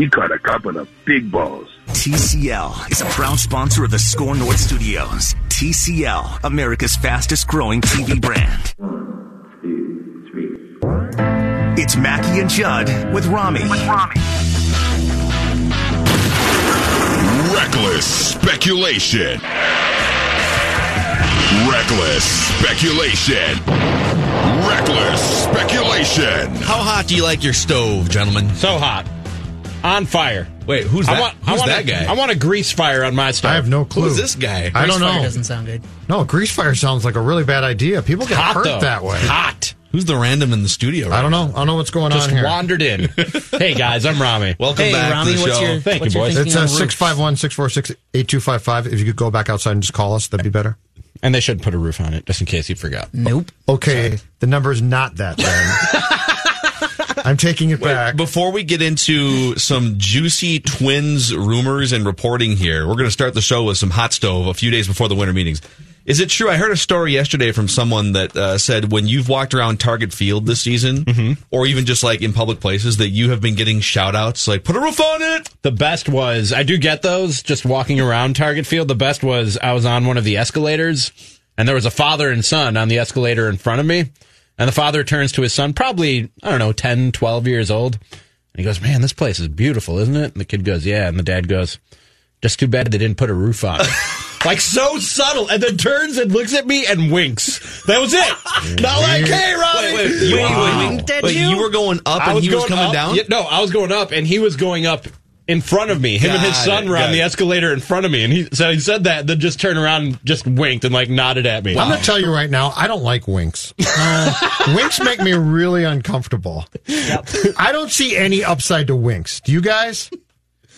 You caught a couple of big balls. TCL is a proud sponsor of the SKOR North Studios. TCL, America's fastest growing TV brand. One, two, three. It's Mackey and Judd with Rami. With Rami. Reckless speculation. Reckless speculation. Reckless speculation. How hot do you like your stove, gentlemen? So hot. On fire. Wait, who's that? I want, who's I want that a, guy? I want a grease fire on my stove. I have no clue. Who's this guy? I don't Fire know. doesn't sound good. No, grease fire sounds like a really bad idea. People get hot hurt though. that way. Hot. Who's the random in the studio? Right I don't now? know. I don't know what's going Just on here. wandered in. hey guys, I'm Rami. Welcome Hey, back Rami, to the what's show. your Thank what's you, boys. It's uh, on 651 646 8255. If you could go back outside and just call us, that'd be better. And they should put a roof on it, just in case you forgot. Nope. Okay, the number is not that then. I'm taking it back. Before we get into some juicy twins rumors and reporting here, we're going to start the show with some hot stove a few days before the winter meetings. Is it true? I heard a story yesterday from someone that uh, said when you've walked around Target Field this season, or even just like in public places, that you have been getting shout outs like, put a roof on it. The best was I do get those just walking around Target Field. The best was I was on one of the escalators and there was a father and son on the escalator in front of me. And the father turns to his son, probably, I don't know, 10, 12 years old. And he goes, Man, this place is beautiful, isn't it? And the kid goes, Yeah. And the dad goes, Just too bad they didn't put a roof on it. like so subtle. And then turns and looks at me and winks. That was it. Not like, Hey, Robbie. Wait, wait, wait, wait, wait, Did Wait, you? you were going up I and he was going coming up- down? Yeah, no, I was going up, and he was going up in front of me. Him and his son it, were got on the it. escalator in front of me, and he so he said that, then just turned around, and just winked, and like nodded at me. I'm going to tell you right now, I don't like winks. Uh, winks make me really uncomfortable. I don't see any upside to winks. Do you guys?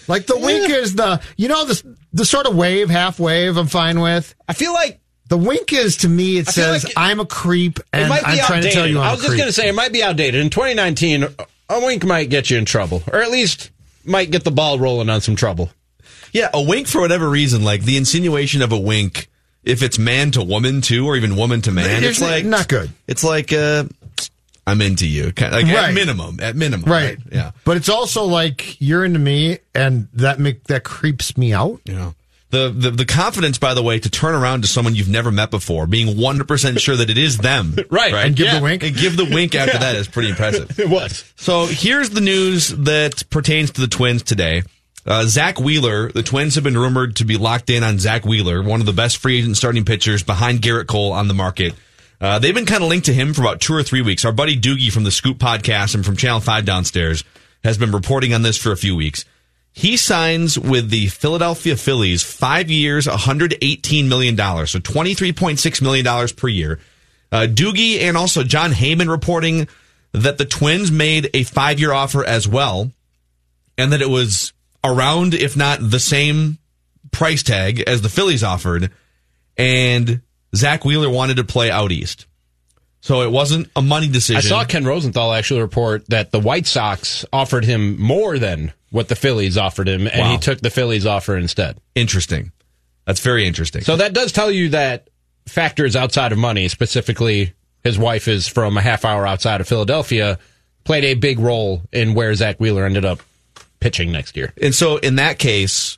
Like the wink is the, you know, the, the sort of wave, half wave I'm fine with. I feel like The wink is to me, it says, like I'm a creep it and might be I'm trying outdated. to tell you I'm I was a just going to say it might be outdated. In 2019, a wink might get you in trouble, or at least might get the ball rolling on some trouble. Yeah, a wink for whatever reason, like the insinuation of a wink, if it's man to woman too, or even woman to man, it's like not good. It's like uh, I'm into you, kind like at minimum, at minimum, Right. Yeah, But it's also like you're into me and that make, that creeps me out. yeah. The, the the confidence, by the way, to turn around to someone you've never met before, being 100 percent sure that it is them, Right. Right, And give Yeah. the wink. and give the wink after that is pretty impressive. It was. So here's the news that pertains to the Twins today. Uh, Zack Wheeler, the Twins have been rumored to be locked in on Zack Wheeler, one of the best free agent starting pitchers behind Gerrit Cole on the market. Uh, they've been kind of linked to him for about two or three weeks. Our buddy Doogie from the Scoop podcast and from Channel 5 downstairs has been reporting on this for a few weeks. He signs with the Philadelphia Phillies five years, $118 million. So $23.6 million per year. Uh, Doogie and also Jon Heyman reporting that the Twins made a five year offer as well, and that it was around, if not the same price tag as the Phillies offered. And Zack Wheeler wanted to play out east. So it wasn't a money decision. I saw Ken Rosenthal actually report that the White Sox offered him more than what the Phillies offered him, and Wow. he took the Phillies offer instead. Interesting. That's very interesting. So that does tell you that factors outside of money, specifically his wife is from a half hour outside of Philadelphia, played a big role in where Zack Wheeler ended up pitching next year. And so in that case,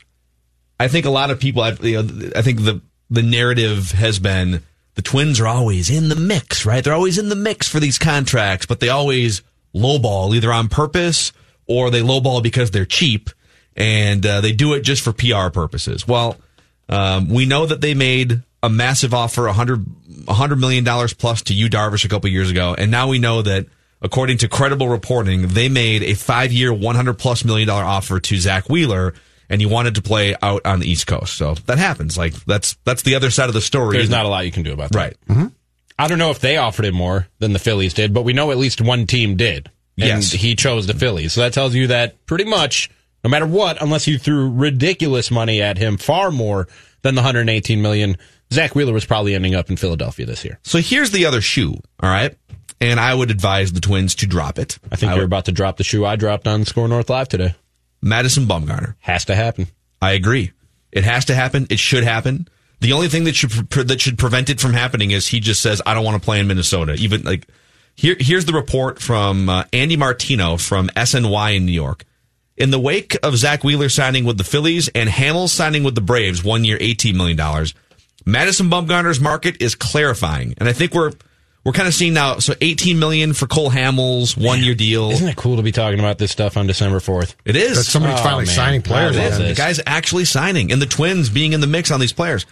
I think a lot of people, I, you know, I think the the narrative has been the Twins are always in the mix, right? They're always in the mix for these contracts, but they always lowball either on purpose or they lowball because they're cheap and uh, they do it just for PR purposes. Well, um, we know that they made a massive offer, 100, $100 million plus to Yu, Darvish, a couple years ago. And now we know that, according to credible reporting, they made a five year, 100 plus million dollar offer to Zack Wheeler. And he wanted to play out on the East Coast. So that happens. Like, that's, that's the other side of the story. There's not a lot you can do about that. Right. Mm-hmm. I don't know if they offered him more than the Phillies did, but we know at least one team did. And Yes. he chose the Phillies. So that tells you that pretty much, no matter what, unless you threw ridiculous money at him, far more than the 118 million, Zack Wheeler was probably ending up in Philadelphia this year. So here's the other shoe. All right. And I would advise the Twins to drop it. I think I you're would- about to drop the shoe I dropped on SKOR North Live today. Madison Bumgarner. Has to happen. I agree. It has to happen. It should happen. The only thing that should pre- that should prevent it from happening is he just says, "I don't want to play in Minnesota." Even like here, here's the report from uh, Andy Martino from SNY in New York. In the wake of Zack Wheeler signing with the Phillies and Hamels signing with the Braves, one year, eighteen million dollars, Madison Bumgarner's market is clarifying, and I think we're we're kind of seeing now. So, eighteen million for Cole Hamels, one year deal. Isn't it cool to be talking about this stuff on December 4th? It is. That somebody's Oh, finally man. signing players. I love The guy's actually signing, and the Twins being in the mix on these players.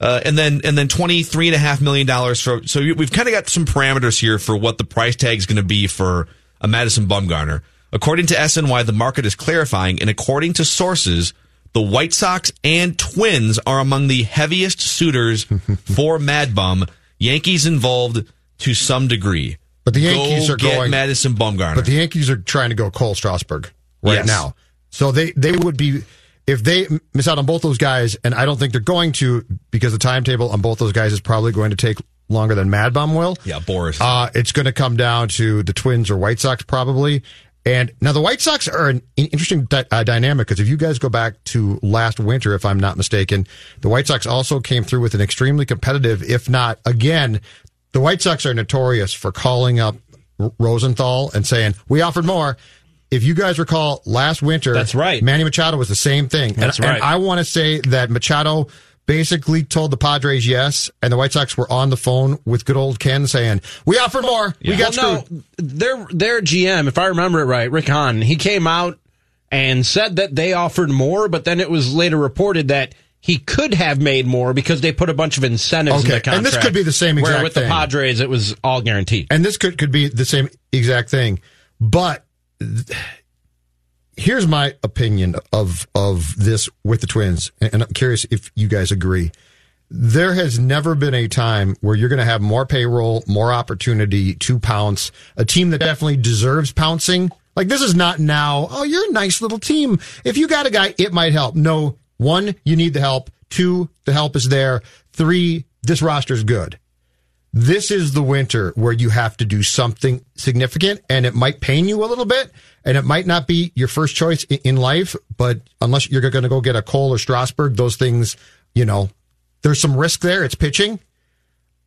Uh, and then and then twenty three and a half million dollars for so you- we've kind of got some parameters here for what the price tag is going to be for a Madison Bumgarner. According to SNY, the market is clarifying, and according to sources, the White Sox and Twins are among the heaviest suitors for Mad Bum. Yankees involved to some degree. But the Yankees Go are get going- Madison Bumgarner. But the Yankees are trying to go Cole Strasburg right Yes. now. So they, they would be, if they miss out on both those guys, and I don't think they're going to because the timetable on both those guys is probably going to take longer than Mad Bum will. yeah, Boras. Uh, it's going to come down to the Twins or White Sox probably. And now the White Sox are an interesting dy- uh, dynamic because if you guys go back to last winter, if I'm not mistaken, the White Sox also came through with an extremely competitive, if not again, the White Sox are notorious for calling up R- Rosenthal and saying, we offered more. If you guys recall last winter, That's right. Manny Machado was the same thing. That's and, right. and I want to say that Machado basically told the Padres yes, and the White Sox were on the phone with good old Ken saying, "We offered more. We got well, screwed." no, their their GM, if I remember it right, Rick Hahn, he came out and said that they offered more, but then it was later reported that he could have made more because they put a bunch of incentives in Okay, the contract. and this could be the same exact thing. Where with thing. the Padres, it was all guaranteed. And this could could be the same exact thing, but th- here's my opinion of of this with the Twins, and and I'm curious if you guys agree. There has never been a time where you're going to have more payroll, more opportunity to pounce. A team that definitely deserves pouncing. Like this is not now. Oh, you're a nice little team. If you got a guy, it might help. No, one, you need the help. Two, the help is there. Three, this roster's good this is the winter where you have to do something significant and it might pain you a little bit and it might not be your first choice in life, but unless you're going to go get a Cole or Strasburg, those things, you know, there's some risk there. It's pitching.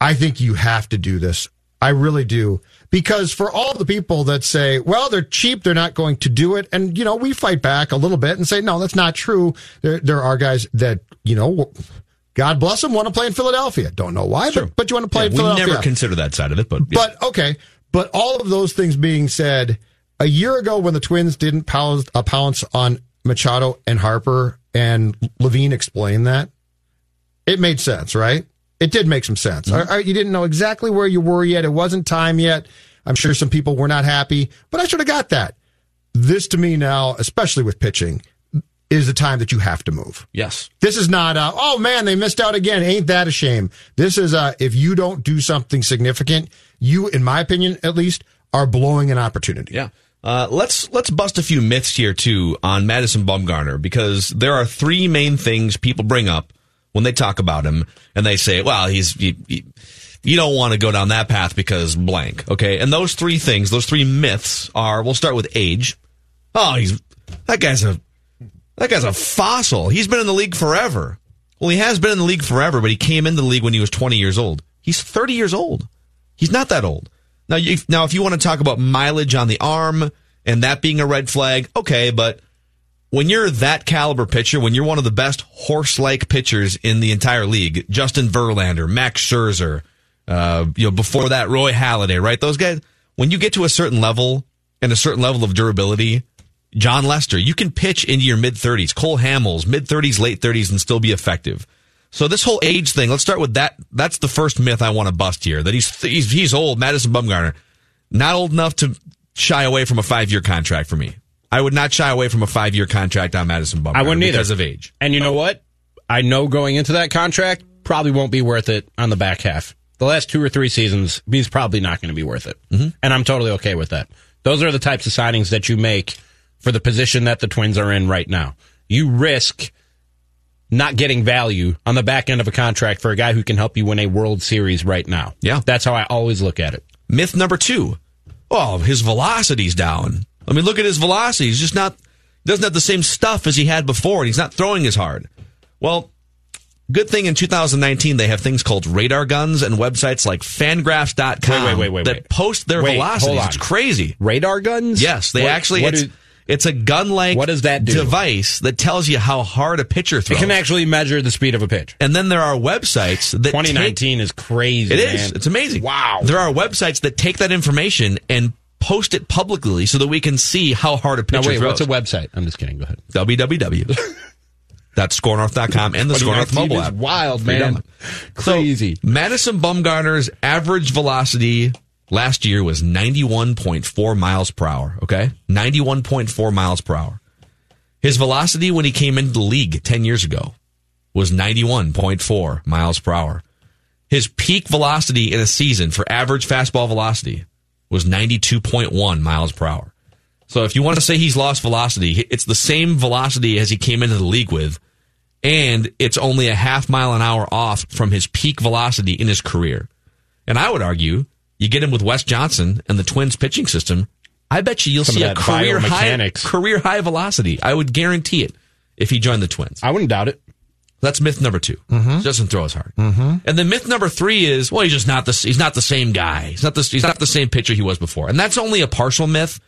I think you have to do this. I really do. Because for all the people that say, well, they're cheap, they're not going to do it. And, you know, we fight back a little bit and say, no, that's not true. There, there are guys that, you know, God bless them, want to play in Philadelphia. Don't know why, but, but you want to play Yeah, in Philadelphia. we never consider that side of it, but yeah. But okay, but all of those things being said, a year ago when the Twins didn't pounce, uh, pounce on Machado and Harper, and Levine explained that, it made sense, right? It did make some sense. All right, you didn't know exactly where you were yet. It wasn't time yet. I'm sure some people were not happy, but I should have got that. This to me now, especially with pitching, is the time that you have to move. yes. This is not, uh, oh man, they missed out again. Ain't that a shame? This is, uh, if you don't do something significant, you, in my opinion, at least, are blowing an opportunity. Yeah. Uh, let's let's bust a few myths here too on Madison Bumgarner because there are three main things people bring up when they talk about him, and they say, "Well, he's he, he- you don't want to go down that path because blank." Okay, and those three things, those three myths are: we'll start with age. Oh, he's that guy's a that guy's a fossil. He's been in the league forever. Well, he has been in the league forever, but he came into the league when he was 20 years old. He's 30 years old. He's not that old. Now, now, if you want to talk about mileage on the arm and that being a red flag, okay, but when you're that caliber pitcher, when you're one of the best horse-like pitchers in the entire league, Justin Verlander, Max Scherzer, uh, you know, before that, Roy Halladay, right? Those guys, when you get to a certain level and a certain level of durability, Jon Lester. You can pitch into your mid 30s. Cole Hamels, mid 30s, late 30s, and still be effective. So this whole age thing, let's start with that. That's the first myth I want to bust here. That he's he's, he's old. Madison Bumgarner, not old enough to shy away from a five year contract for me. I would not shy away from a five year contract on Madison Bumgarner. I wouldn't either. because of age. And you know what? I know going into that contract probably won't be worth it on the back half. The last two or three seasons, he's probably not going to be worth it. Mm-hmm. And I'm totally okay with that. Those are the types of signings that you make for the position that the Twins are in right now. You risk not getting value on the back end of a contract for a guy who can help you win a World Series right now. Yeah. That's how I always look at it. Myth number two. Oh, his velocity's down. I mean, look at his velocity. He's just not, doesn't have the same stuff as he had before, and he's not throwing as hard. Well, good thing in 2019 they have things called radar guns and websites like fangraphs.com Wait, wait, wait, wait, that wait. post their Wait, velocities. It's crazy. Radar guns? Yes, they What- actually, what it's, do- it's a gun like What does that do? device that tells you how hard a pitcher throws. it can actually measure the speed of a pitch. and then there are websites that take 2019 is crazy. It is. man. It's amazing. Wow. There are websites that take that information and post it publicly so that we can see how hard a Now pitcher wait, throws. what's a website? I'm just kidding. Go ahead. www.skornorth.com and the SKOR North 2019 mobile is app. wild, man. Crazy. So, Madison Bumgarner's average velocity last year was 91.4 miles per hour. Okay. 91.4 miles per hour. His velocity when he came into the league 10 years ago was 91.4 miles per hour. His peak velocity in a season for average fastball velocity was 92.1 miles per hour. So if you want to say he's lost velocity, it's the same velocity as he came into the league with, and it's only a half mile an hour off from his peak velocity in his career. And I would argue, you get him with Wes Johnson and the Twins pitching system, I bet you you'll Some see a career high, career high velocity. I would guarantee it if he joined the Twins. I wouldn't doubt it. That's myth number 2 He doesn't throw as hard. Mm-hmm. And then myth number three is, well, he's just not the he's not the same guy. He's not the he's not the same pitcher he was before. And that's only a partial myth.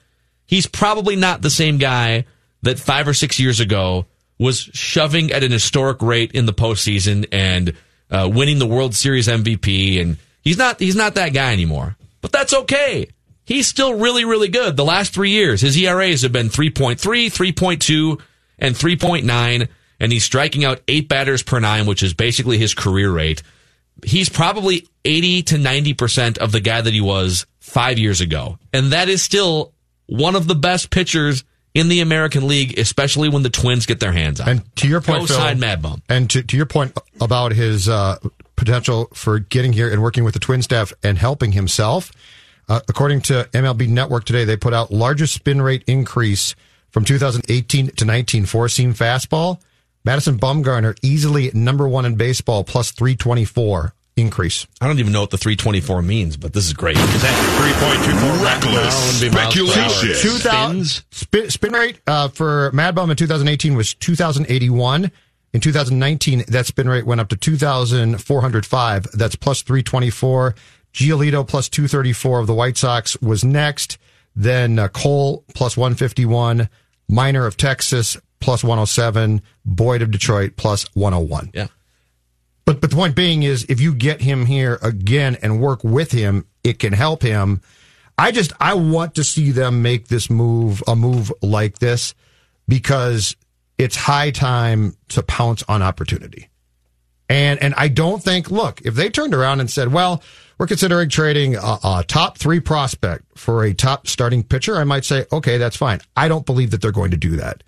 He's probably not the same guy that five or six years ago was shoving at an historic rate in the postseason and uh, winning the World Series MVP. And he's not he's not that guy anymore. But that's okay. He's still really really good. The last three years, his ERAs have been 3.3, 3.2, and 3.9 and he's striking out eight batters per nine, which is basically his career rate. He's probably 80 to 90% of the guy that he was five years ago. And that is still one of the best pitchers in the American League, especially when the Twins get their hands on. And to your point, Go Phil, sign Mad Bum. and to, to your point about his uh, potential for getting here and working with the twin staff and helping himself, uh, according to MLB Network today, they put out largest spin rate increase from 2018 to 19 four seam fastball. Madison Bumgarner easily number one in baseball plus 324 increase. I don't even know what the 324 means, but this is great. Is that 3.24 Reckless speculation. 2000 spin, spin rate uh, for Mad Bum in 2018 was 2,081. In 2019, that spin rate went up to 2,405. That's plus 324. Giolito plus 234 of the White Sox was next. Then uh, Cole plus 151. Minor of Texas plus 107. Boyd of Detroit plus 101. Yeah. But but the point being is, if you get him here again and work with him, it can help him. I just I want to see them make this move a move like this because it's high time to pounce on opportunity. And and I don't think look if they turned around and said, well, we're considering trading a, a top three prospect for a top starting pitcher, I might say, okay, that's fine. I don't believe that they're going to do that.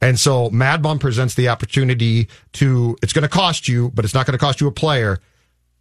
And so Mad Bum presents the opportunity to, it's going to cost you, but it's not going to cost you a player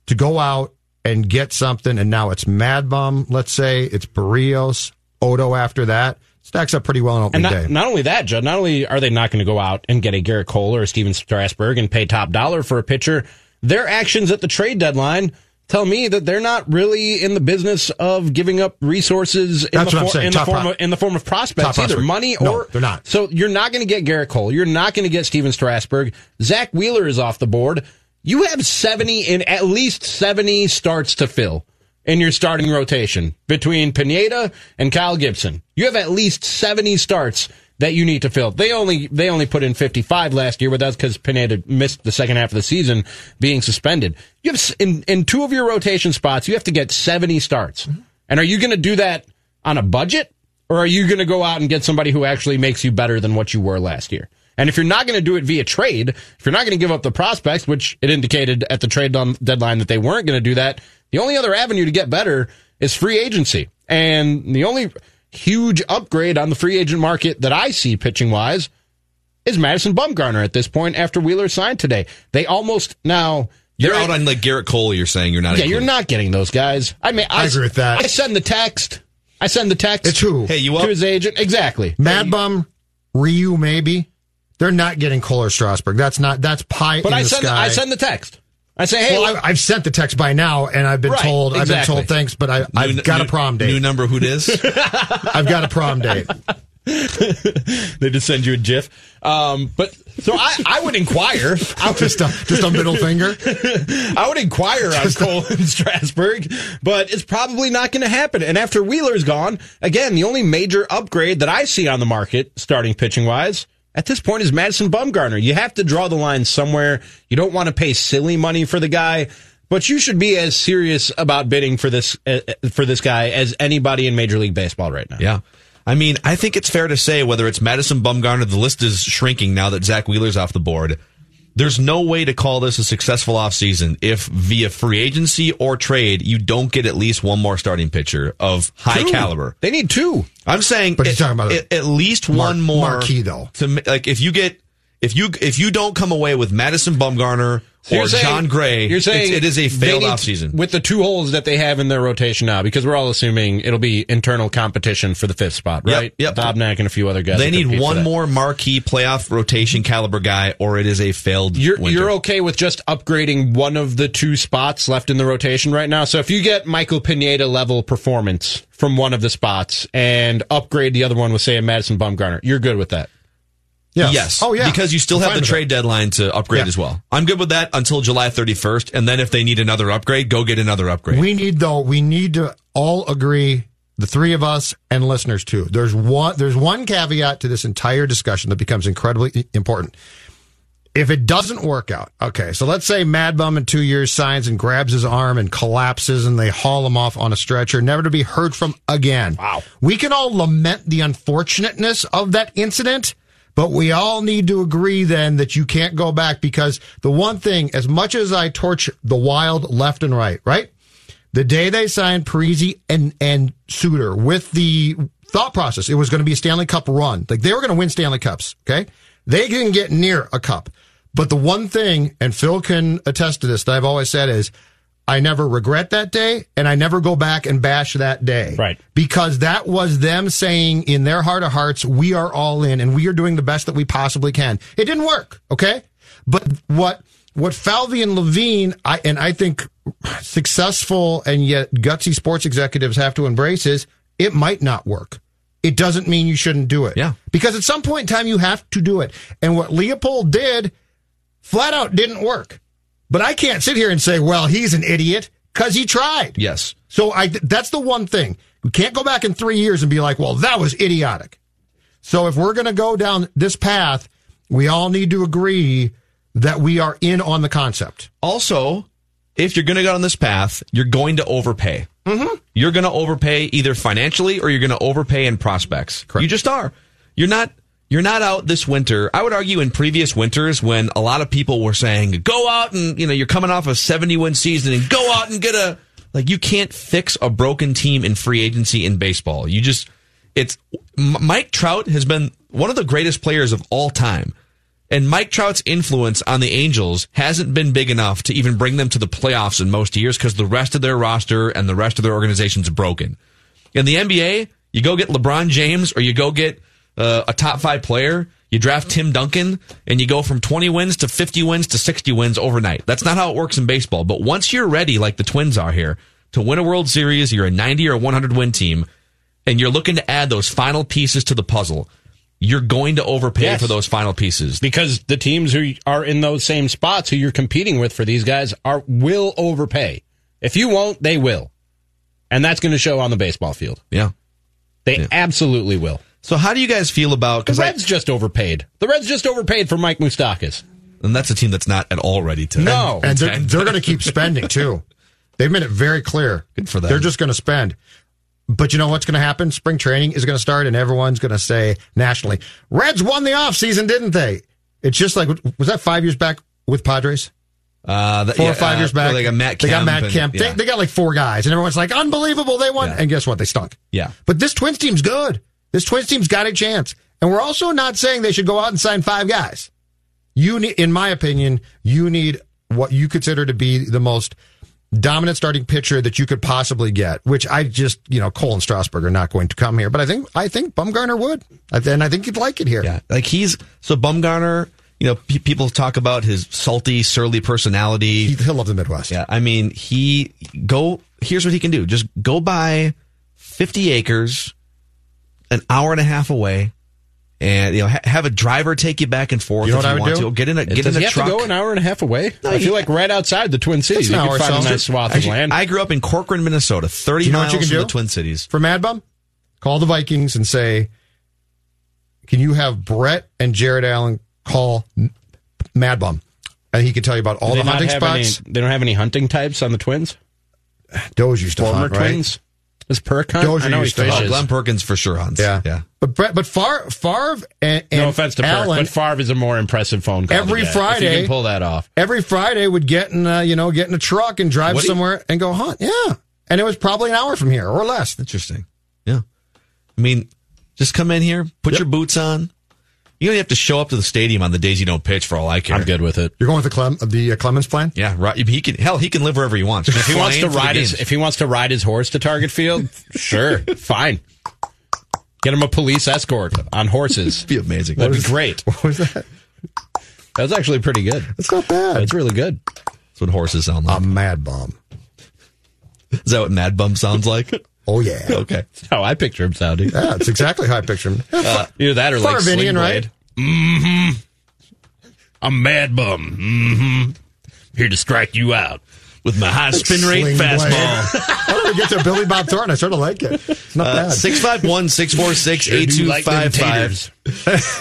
to go out and get something. And now it's Mad Bum, let's say, it's Berrios, Odo after that. Stacks up pretty well on opening And not, day. not only that, Judd, not only are they not going to go out and get a Gerrit Cole or a Stephen Strasburg and pay top dollar for a pitcher, their actions at the trade deadline tell me that they're not really in the business of giving up resources in, That's the, what I'm saying. in the form pro- of in the form of prospects, Top either prospect. money No, or they're not. So you're not going to get Gerrit Cole. You're not going to get Stephen Strasburg. Zack Wheeler is off the board. You have 70 in at least 70 starts to fill in your starting rotation between Pineda and Kyle Gibson. You have at least 70 starts that you need to fill. They only they only put in 55 last year, but that's because Pineda missed the second half of the season being suspended. You have in in two of your rotation spots, you have to get 70 starts. Mm-hmm. And are you going to do that on a budget? Or are you going to go out and get somebody who actually makes you better than what you were last year? And if you're not going to do it via trade, if you're not going to give up the prospects, which it indicated at the trade deadline that they weren't going to do that, the only other avenue to get better is free agency. And the only huge upgrade on the free agent market that I see pitching wise is Madison Bumgarner at this point after Wheeler signed today. They almost now you're out on like Gerrit Cole. You're saying you're not. Yeah, you're not getting those guys. I mean, I, I agree with that. I send the text. I send the text. It's who? Hey, you to his agent exactly. Mad Bum, Ryu, maybe. They're not getting Cole or Strasburg. That's not. That's pie But in I the send. sky. I send the text. I say, hey, well, look, I, I've sent the text by now, and I've been Right, told. I've been told thanks, but I, I've New- got a prom date. New number. Who dis? I've got a prom date. they just send you a GIF. Um, but so I, I would inquire. I would, just a just a middle finger. I would inquire on Cole and Strasburg, but it's probably not going to happen. And after Wheeler's gone, again, the only major upgrade that I see on the market, starting pitching wise, at this point is Madison Bumgarner. You have to draw the line somewhere. You don't want to pay silly money for the guy, but you should be as serious about bidding for this uh, for this guy as anybody in Major League Baseball right now. Yeah. I mean, I think it's fair to say whether it's Madison Bumgarner, the list is shrinking now that Zack Wheeler's off the board. There's no way to call this a successful offseason if via free agency or trade you don't get at least one more starting pitcher of high Two. caliber. They need two. I'm saying But you're at, talking about at, at least mar- one more marquee, though. To like if you get if you if you don't come away with Madison Bumgarner So or saying- Jon Gray, You're saying it's, a failed offseason. with the two holes that they have in their rotation now, because we're all assuming it'll be internal competition for the fifth spot, Yep, right? yep. Dobnak and a few other guys. They need one more marquee playoff rotation caliber guy, or it is a failed. You're winter. you're okay with just upgrading one of the two spots left in the rotation right now. So if you get Michael Pineda level performance from one of the spots and upgrade the other one with say a Madison Bumgarner, you're good with that. Yes. Yes. Oh yeah. Because you still I'm have the trade deadline to upgrade Yeah. as well. I'm good with that until July 31st, and then if they need another upgrade, go get another upgrade. We need though. We need to all agree. The three of us and listeners too. There's one. There's one caveat to this entire discussion that becomes incredibly important. If it doesn't work out, okay. So let's say Mad Bum in two years signs and grabs his arm and collapses, and they haul him off on a stretcher, never to be heard from again. Wow. We can all lament the unfortunateness of that incident, but we all need to agree then that you can't go back because the one thing, as much as I torch the wild left and right, right? The day they signed Parise and, and Suter with the thought process, it was going to be a Stanley Cup run. Like they were going to win Stanley Cups. Okay. They didn't get near a cup. But the one thing, and Phil can attest to this, that I've always said is, I never regret that day and I never go back and bash that day. Right. Because that was them saying in their heart of hearts, we are all in and we are doing the best that we possibly can. It didn't work. Okay. But what, what Falvey and Levine, I, and I think successful and yet gutsy sports executives have to embrace is it might not work. It doesn't mean you shouldn't do it. Yeah. Because at some point in time, you have to do it. And what Leipold did flat out didn't work. But I can't sit here and say, well, he's an idiot because he tried. yes. So I, that's the one thing. We can't go back in three years and be like, well, that was idiotic. So if we're going to go down this path, we all need to agree that we are in on the concept. Also, if you're going to go on this path, you're going to overpay. Mm-hmm. You're going to overpay either financially or you're going to overpay in prospects. Correct. You just are. You're not. You're not out this winter. I would argue in previous winters when a lot of people were saying, "Go out and you know you're coming off a 70 win season and go out and get a like." You can't fix a broken team in free agency in baseball. You just it's Mike Trout has been one of the greatest players of all time. And Mike Trout's influence on the Angels hasn't been big enough to even bring them to the playoffs in most years because the rest of their roster and the rest of their organization's broken. In the NBA, you go get LeBron James or you go get uh, a top five player, you draft Tim Duncan, and you go from 20 wins to 50 wins to 60 wins overnight. That's not how it works in baseball. But once you're ready, like the Twins are here, to win a World Series, you're a 90 or 100 win team, and you're looking to add those final pieces to the puzzle. You're going to overpay Yes. for those final pieces. because the teams who are in those same spots who you're competing with for these guys are will overpay. If you won't, they will, and that's going to show on the baseball field. Yeah. They absolutely will. So how do you guys feel about The because Reds just overpaid. The Reds just overpaid for Mike Moustakas. and that's a team that's not at all ready to No. And they're, they're going to keep spending too. They've made it very clear. Good for them. They're just going to spend. But you know what's going to happen? Spring training is going to start, and everyone's going to say nationally, Reds won the offseason, didn't they? It's just like, was that five years back with Padres? Uh, that- Four yeah, or five uh, years back. They got Matt They got Kemp Matt and- Kemp. yeah. They, they got like four guys, and everyone's like, unbelievable, they won. Yeah. And guess what? They stunk. Yeah. But this Twins team's good. This Twins team's got a chance. And we're also not saying they should go out and sign five guys. You need, in my opinion, you need what you consider to be the most dominant starting pitcher that you could possibly get, which I just, you know, Cole and Strasburg are not going to come here, but I think, I think Bumgarner would. And I think you'd like it here. Yeah, like he's so Bumgarner. You know, pe- people talk about his salty, surly personality. He, he'll love the Midwest. Yeah, I mean, he go. Here's what he can do: just go buy fifty acres, an hour and a half away, and you know ha- have a driver take you back and forth. You know if what I you would want do? to. Get in a get Does in he a have truck. to go an hour and a half away? No, I he- feel like right outside the Twin Cities, It's you an can hour or find a nice swath of Actually, land. I grew up in Corcoran, Minnesota, thirty Do you know miles you can from do? the Twin Cities. For Mad Bum, call the Vikings and say, can you have Brett and Jared Allen call Mad Bum? And he can tell you about all Do the hunting spots. Any, they don't have any hunting types on the Twins. Doge used to Former hunt, right? Twins. Is Perk hunt? Dozier I know he used to hunt. Oh. Glenn Perkins for sure hunts. Yeah. yeah. But Brett, but Far, Favre and, and no offense to Perk, Allen but Favre is a more impressive phone call. to Every get, if you Friday- can pull that off. every Friday would get in, uh, you know, get in a truck and drive What do you- somewhere and go hunt. Yeah. And it was probably an hour from here or less. Interesting. Yeah. I mean, just come in here, put Yep. your boots on. You don't have to show up to the stadium on the days you don't pitch for all I care. I'm good with it. You're going with the Clem, the uh, Clemens plan? Yeah, right. He can hell. He can live wherever he wants. If he wants to ride his, if he wants to ride his horse to Target Field, sure, fine. Get him a police escort on horses. be amazing. That'd be great. What was that? That was actually pretty good. It's not bad. That's really good. That's what horses sound like. a mad bomb. Is that what Mad Bum sounds like? Oh, yeah. okay. That's how I picture him sounding. Yeah, it's exactly how I picture him. Uh, Either that or like Sling right? Mm-hmm. I'm mad bum. Mm-hmm. Here to strike you out. With my high spin rate Sling fastball. How did we get to Billy Bob Thornton? I sort of like it. It's not Uh, bad. 651 646 8255.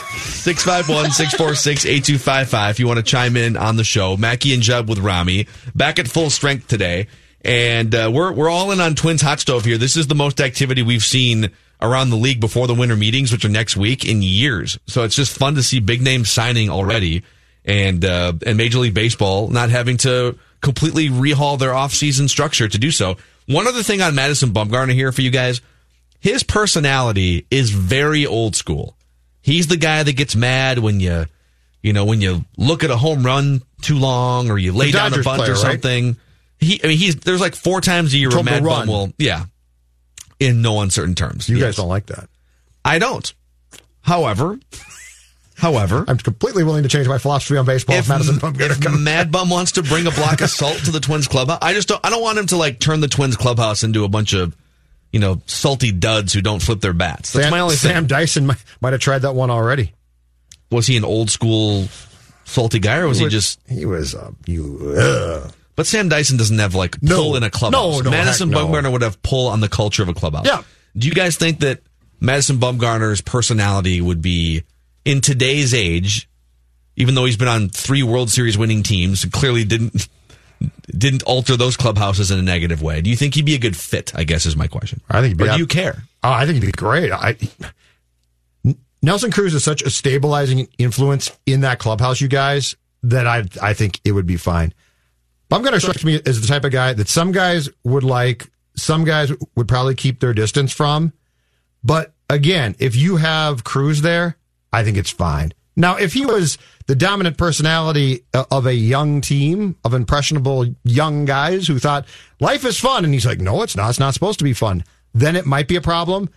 651 646 8255. If you want to chime in on the show, Mackey and Judd with Rami back at full strength today. And uh, we're, we're all in on Twins Hot Stove here. This is the most activity we've seen around the league before the winter meetings, which are next week, in years. So it's just fun to see big names signing already and uh, and Major League Baseball not having to completely rehaul their offseason structure to do so. One other thing on Madison Bumgarner here for you guys his personality is very old school. He's the guy that gets mad when you, you know, when you look at a home run too long or you lay down a Dodgers bunt player, or right? He, I mean, he's there's like four times a year where Mad Bum run. will, yeah, in no uncertain terms. You Yes. guys don't like that. I don't. However, however, I'm completely willing to change my philosophy on baseball if, if, Madison Bumgarner if comes. Mad Bum wants to bring a block of salt to the Twins clubhouse, I just don't. I don't want him to like turn the Twins clubhouse into a bunch of, you know, salty duds who don't flip their bats. That's Sam, my only Sam thing. Dyson might, might have tried that one already. Was he an old school salty guy, or was he just? He was, uh, you, uh, But Sam Dyson doesn't have like No. pull in a clubhouse. No, no, Madison heck. Bumgarner would have pull on the culture of a clubhouse. Yeah. Do you guys think that Madison Bumgarner's personality would be in today's age, even though he's been on three World Series winning teams, clearly didn't didn't alter those clubhouses in a negative way? Do you think he'd be a good fit? I guess is my question. I think he'd Or do you care? Oh, I think he'd be great. I, Nelson Cruz is such a stabilizing influence in that clubhouse, you guys, that I I think it would be fine. Bumgarner strikes me as the type of guy that some guys would like, some guys would probably keep their distance from. But again, if you have Cruz there, I think it's fine. Now, if he was the dominant personality uh, of a young team of impressionable young guys who thought life is fun, and he's like, no, it's not. It's not supposed to be fun. Then it might be a problem.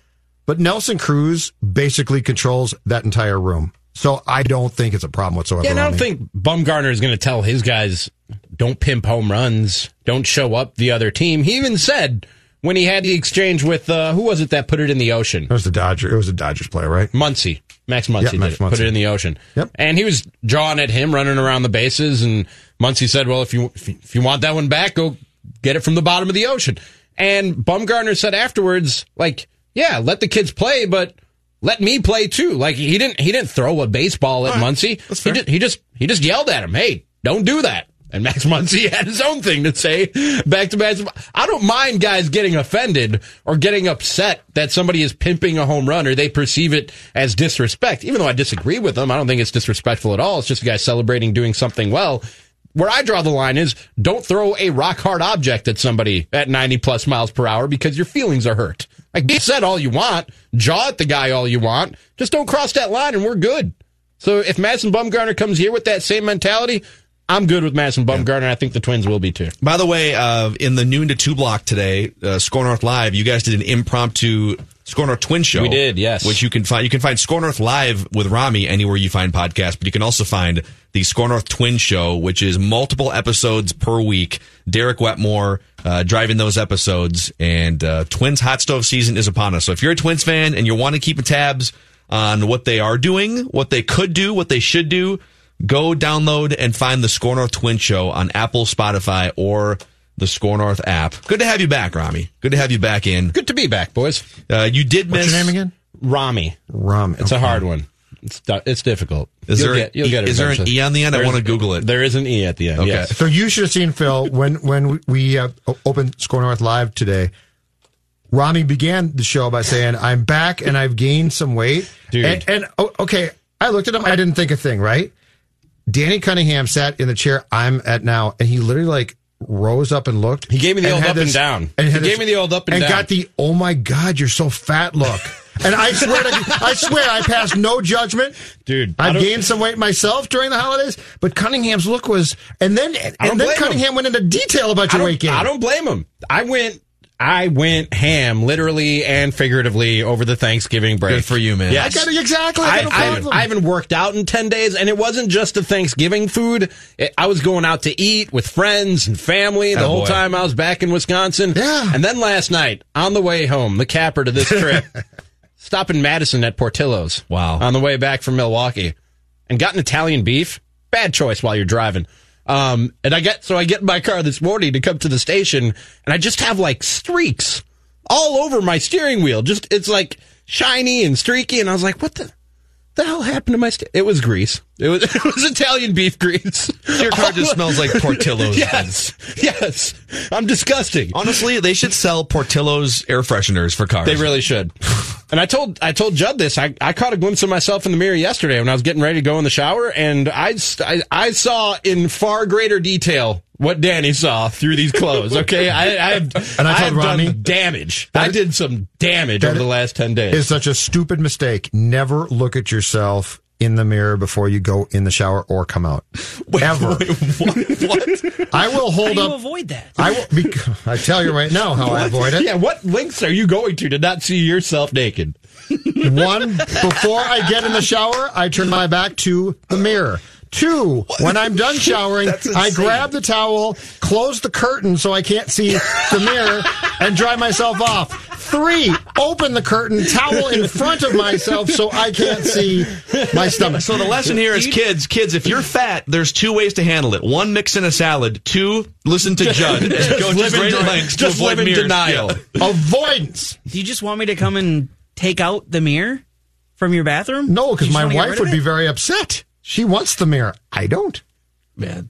But Nelson Cruz basically controls that entire room. So I don't think it's a problem whatsoever. Yeah, and I don't think Bumgarner is going to tell his guys, don't pimp home runs, don't show up the other team. He even said when he had the exchange with, uh, who was it that put it in the ocean? it was the Dodger. It was a Dodgers player, right? Muncy. Max Muncy did Max it, put it in the ocean. Yep. And he was jawing at him, running around the bases, and Muncy said, well, if you, if you, if you want that one back, go get it from the bottom of the ocean. And Bumgarner said afterwards, like, yeah, let the kids play, but let me play too. Like he didn't he didn't throw a baseball at Muncy. He just he just he just yelled at him, "Hey, don't do that." And Max Muncy had his own thing to say back to Max. I don't mind guys getting offended or getting upset that somebody is pimping a home run or they perceive it as disrespect. Even though I disagree with them, I don't think it's disrespectful at all. It's just a guy celebrating doing something well. Where I draw the line is don't throw a rock hard object at somebody at 90 plus miles per hour because your feelings are hurt. Like be said all you want, jaw at the guy all you want, just don't cross that line and we're good. So if Madison Bumgarner comes here with that same mentality, I'm good with Madison Bumgarner. I think the Twins will be too. By the way, uh, in the noon to two block today, uh, SKOR North Live, you guys did an impromptu SKOR North Twin Show. We did, yes. Which you can find. You can find SKOR North Live with Rami anywhere you find podcasts, but you can also find the SKOR North Twin Show, which is multiple episodes per week. Derek Wetmore uh, driving those episodes, and uh, Twins hot stove season is upon us. So if you're a Twins fan and you want to keep tabs on what they are doing, what they could do, what they should do, go download and find the SKOR North Twin Show on Apple, Spotify, or the SKOR North app. Good to have you back, Rami. Good to have you back in. Good to be back, boys. Uh, you did What's miss your name again? Rami. Rami. It's a hard one. It's du- it's difficult. Is You'll there get, you'll e- get it is there an. E on the end? I wanna Google it. There is an E at the end. Okay. Yes. So you should have seen Phil when when we uh, opened SKOR North Live today. Rami began the show by saying, "I'm back and I've gained some weight." Dude. And, and oh, okay, I looked at him. I didn't think a thing. Right? Danny Cunningham sat in the chair I'm at now, and he literally like rose up and looked. He gave me the old up and down. And He gave me the old up and down. and down. got the oh my god, you're so fat look. And I swear, to, I swear, I passed no judgment, Dude, I I've gained some weight myself during the holidays, but Cunningham's look was, and then and then blame him. Cunningham went into detail about your weight gain. I don't blame him. I went. I went ham, literally and figuratively, over the Thanksgiving break. Good for you, man. Yes. I got it exactly. I, I, got no I, haven't worked out in 10 days, and it wasn't just the Thanksgiving food. It, I was going out to eat with friends and family the oh, whole Attaboy. time I was back in Wisconsin. Yeah. And then last night, on the way home, the capper to this trip, stop in Madison at Portillo's. Wow. On the way back from Milwaukee, and got an Italian beef. Bad choice while you're driving. Um, and I get, so I get in my car this morning to come to the station, and I just have like streaks all over my steering wheel. Just, it's like shiny and streaky, and I was like, what the? the hell happened to my st-? It was grease. It was it was Italian beef greens. Your car just oh, smells like Portillo's. yes, yes. I'm disgusting. Honestly, they should sell Portillo's air fresheners for cars. They really should. And I told I told Judd this. I, I caught a glimpse of myself in the mirror yesterday when I was getting ready to go in the shower, and I, I, I saw in far greater detail what Danny saw through these clothes. Okay, I, I have And I told have Ronnie- done damage. I did some damage over the last ten days. It's such a stupid mistake. Never look at yourself in the mirror before you go in the shower or come out. Ever. what? I will How hold do you up. avoid that? I will. Bec- I tell you right now how I avoid it. yeah, what lengths are you going to to not see yourself naked? One, before I get in the shower, I turn my back to the mirror. Two, when I'm done showering, I grab the towel, close the curtain so I can't see the mirror, and dry myself off. Three, open the curtain, towel in front of myself so I can't see my stomach. So the lesson here is kids, kids, if you're fat, there's two ways to handle it. One, mix in a salad. Two, listen to Judd and go to great lengths to just avoid live in mirrors. denial. Yeah. Avoidance. Do you just want me to come and take out the mirror from your bathroom? No, because my wife rid of would be very upset. She wants the mirror. I don't. Man.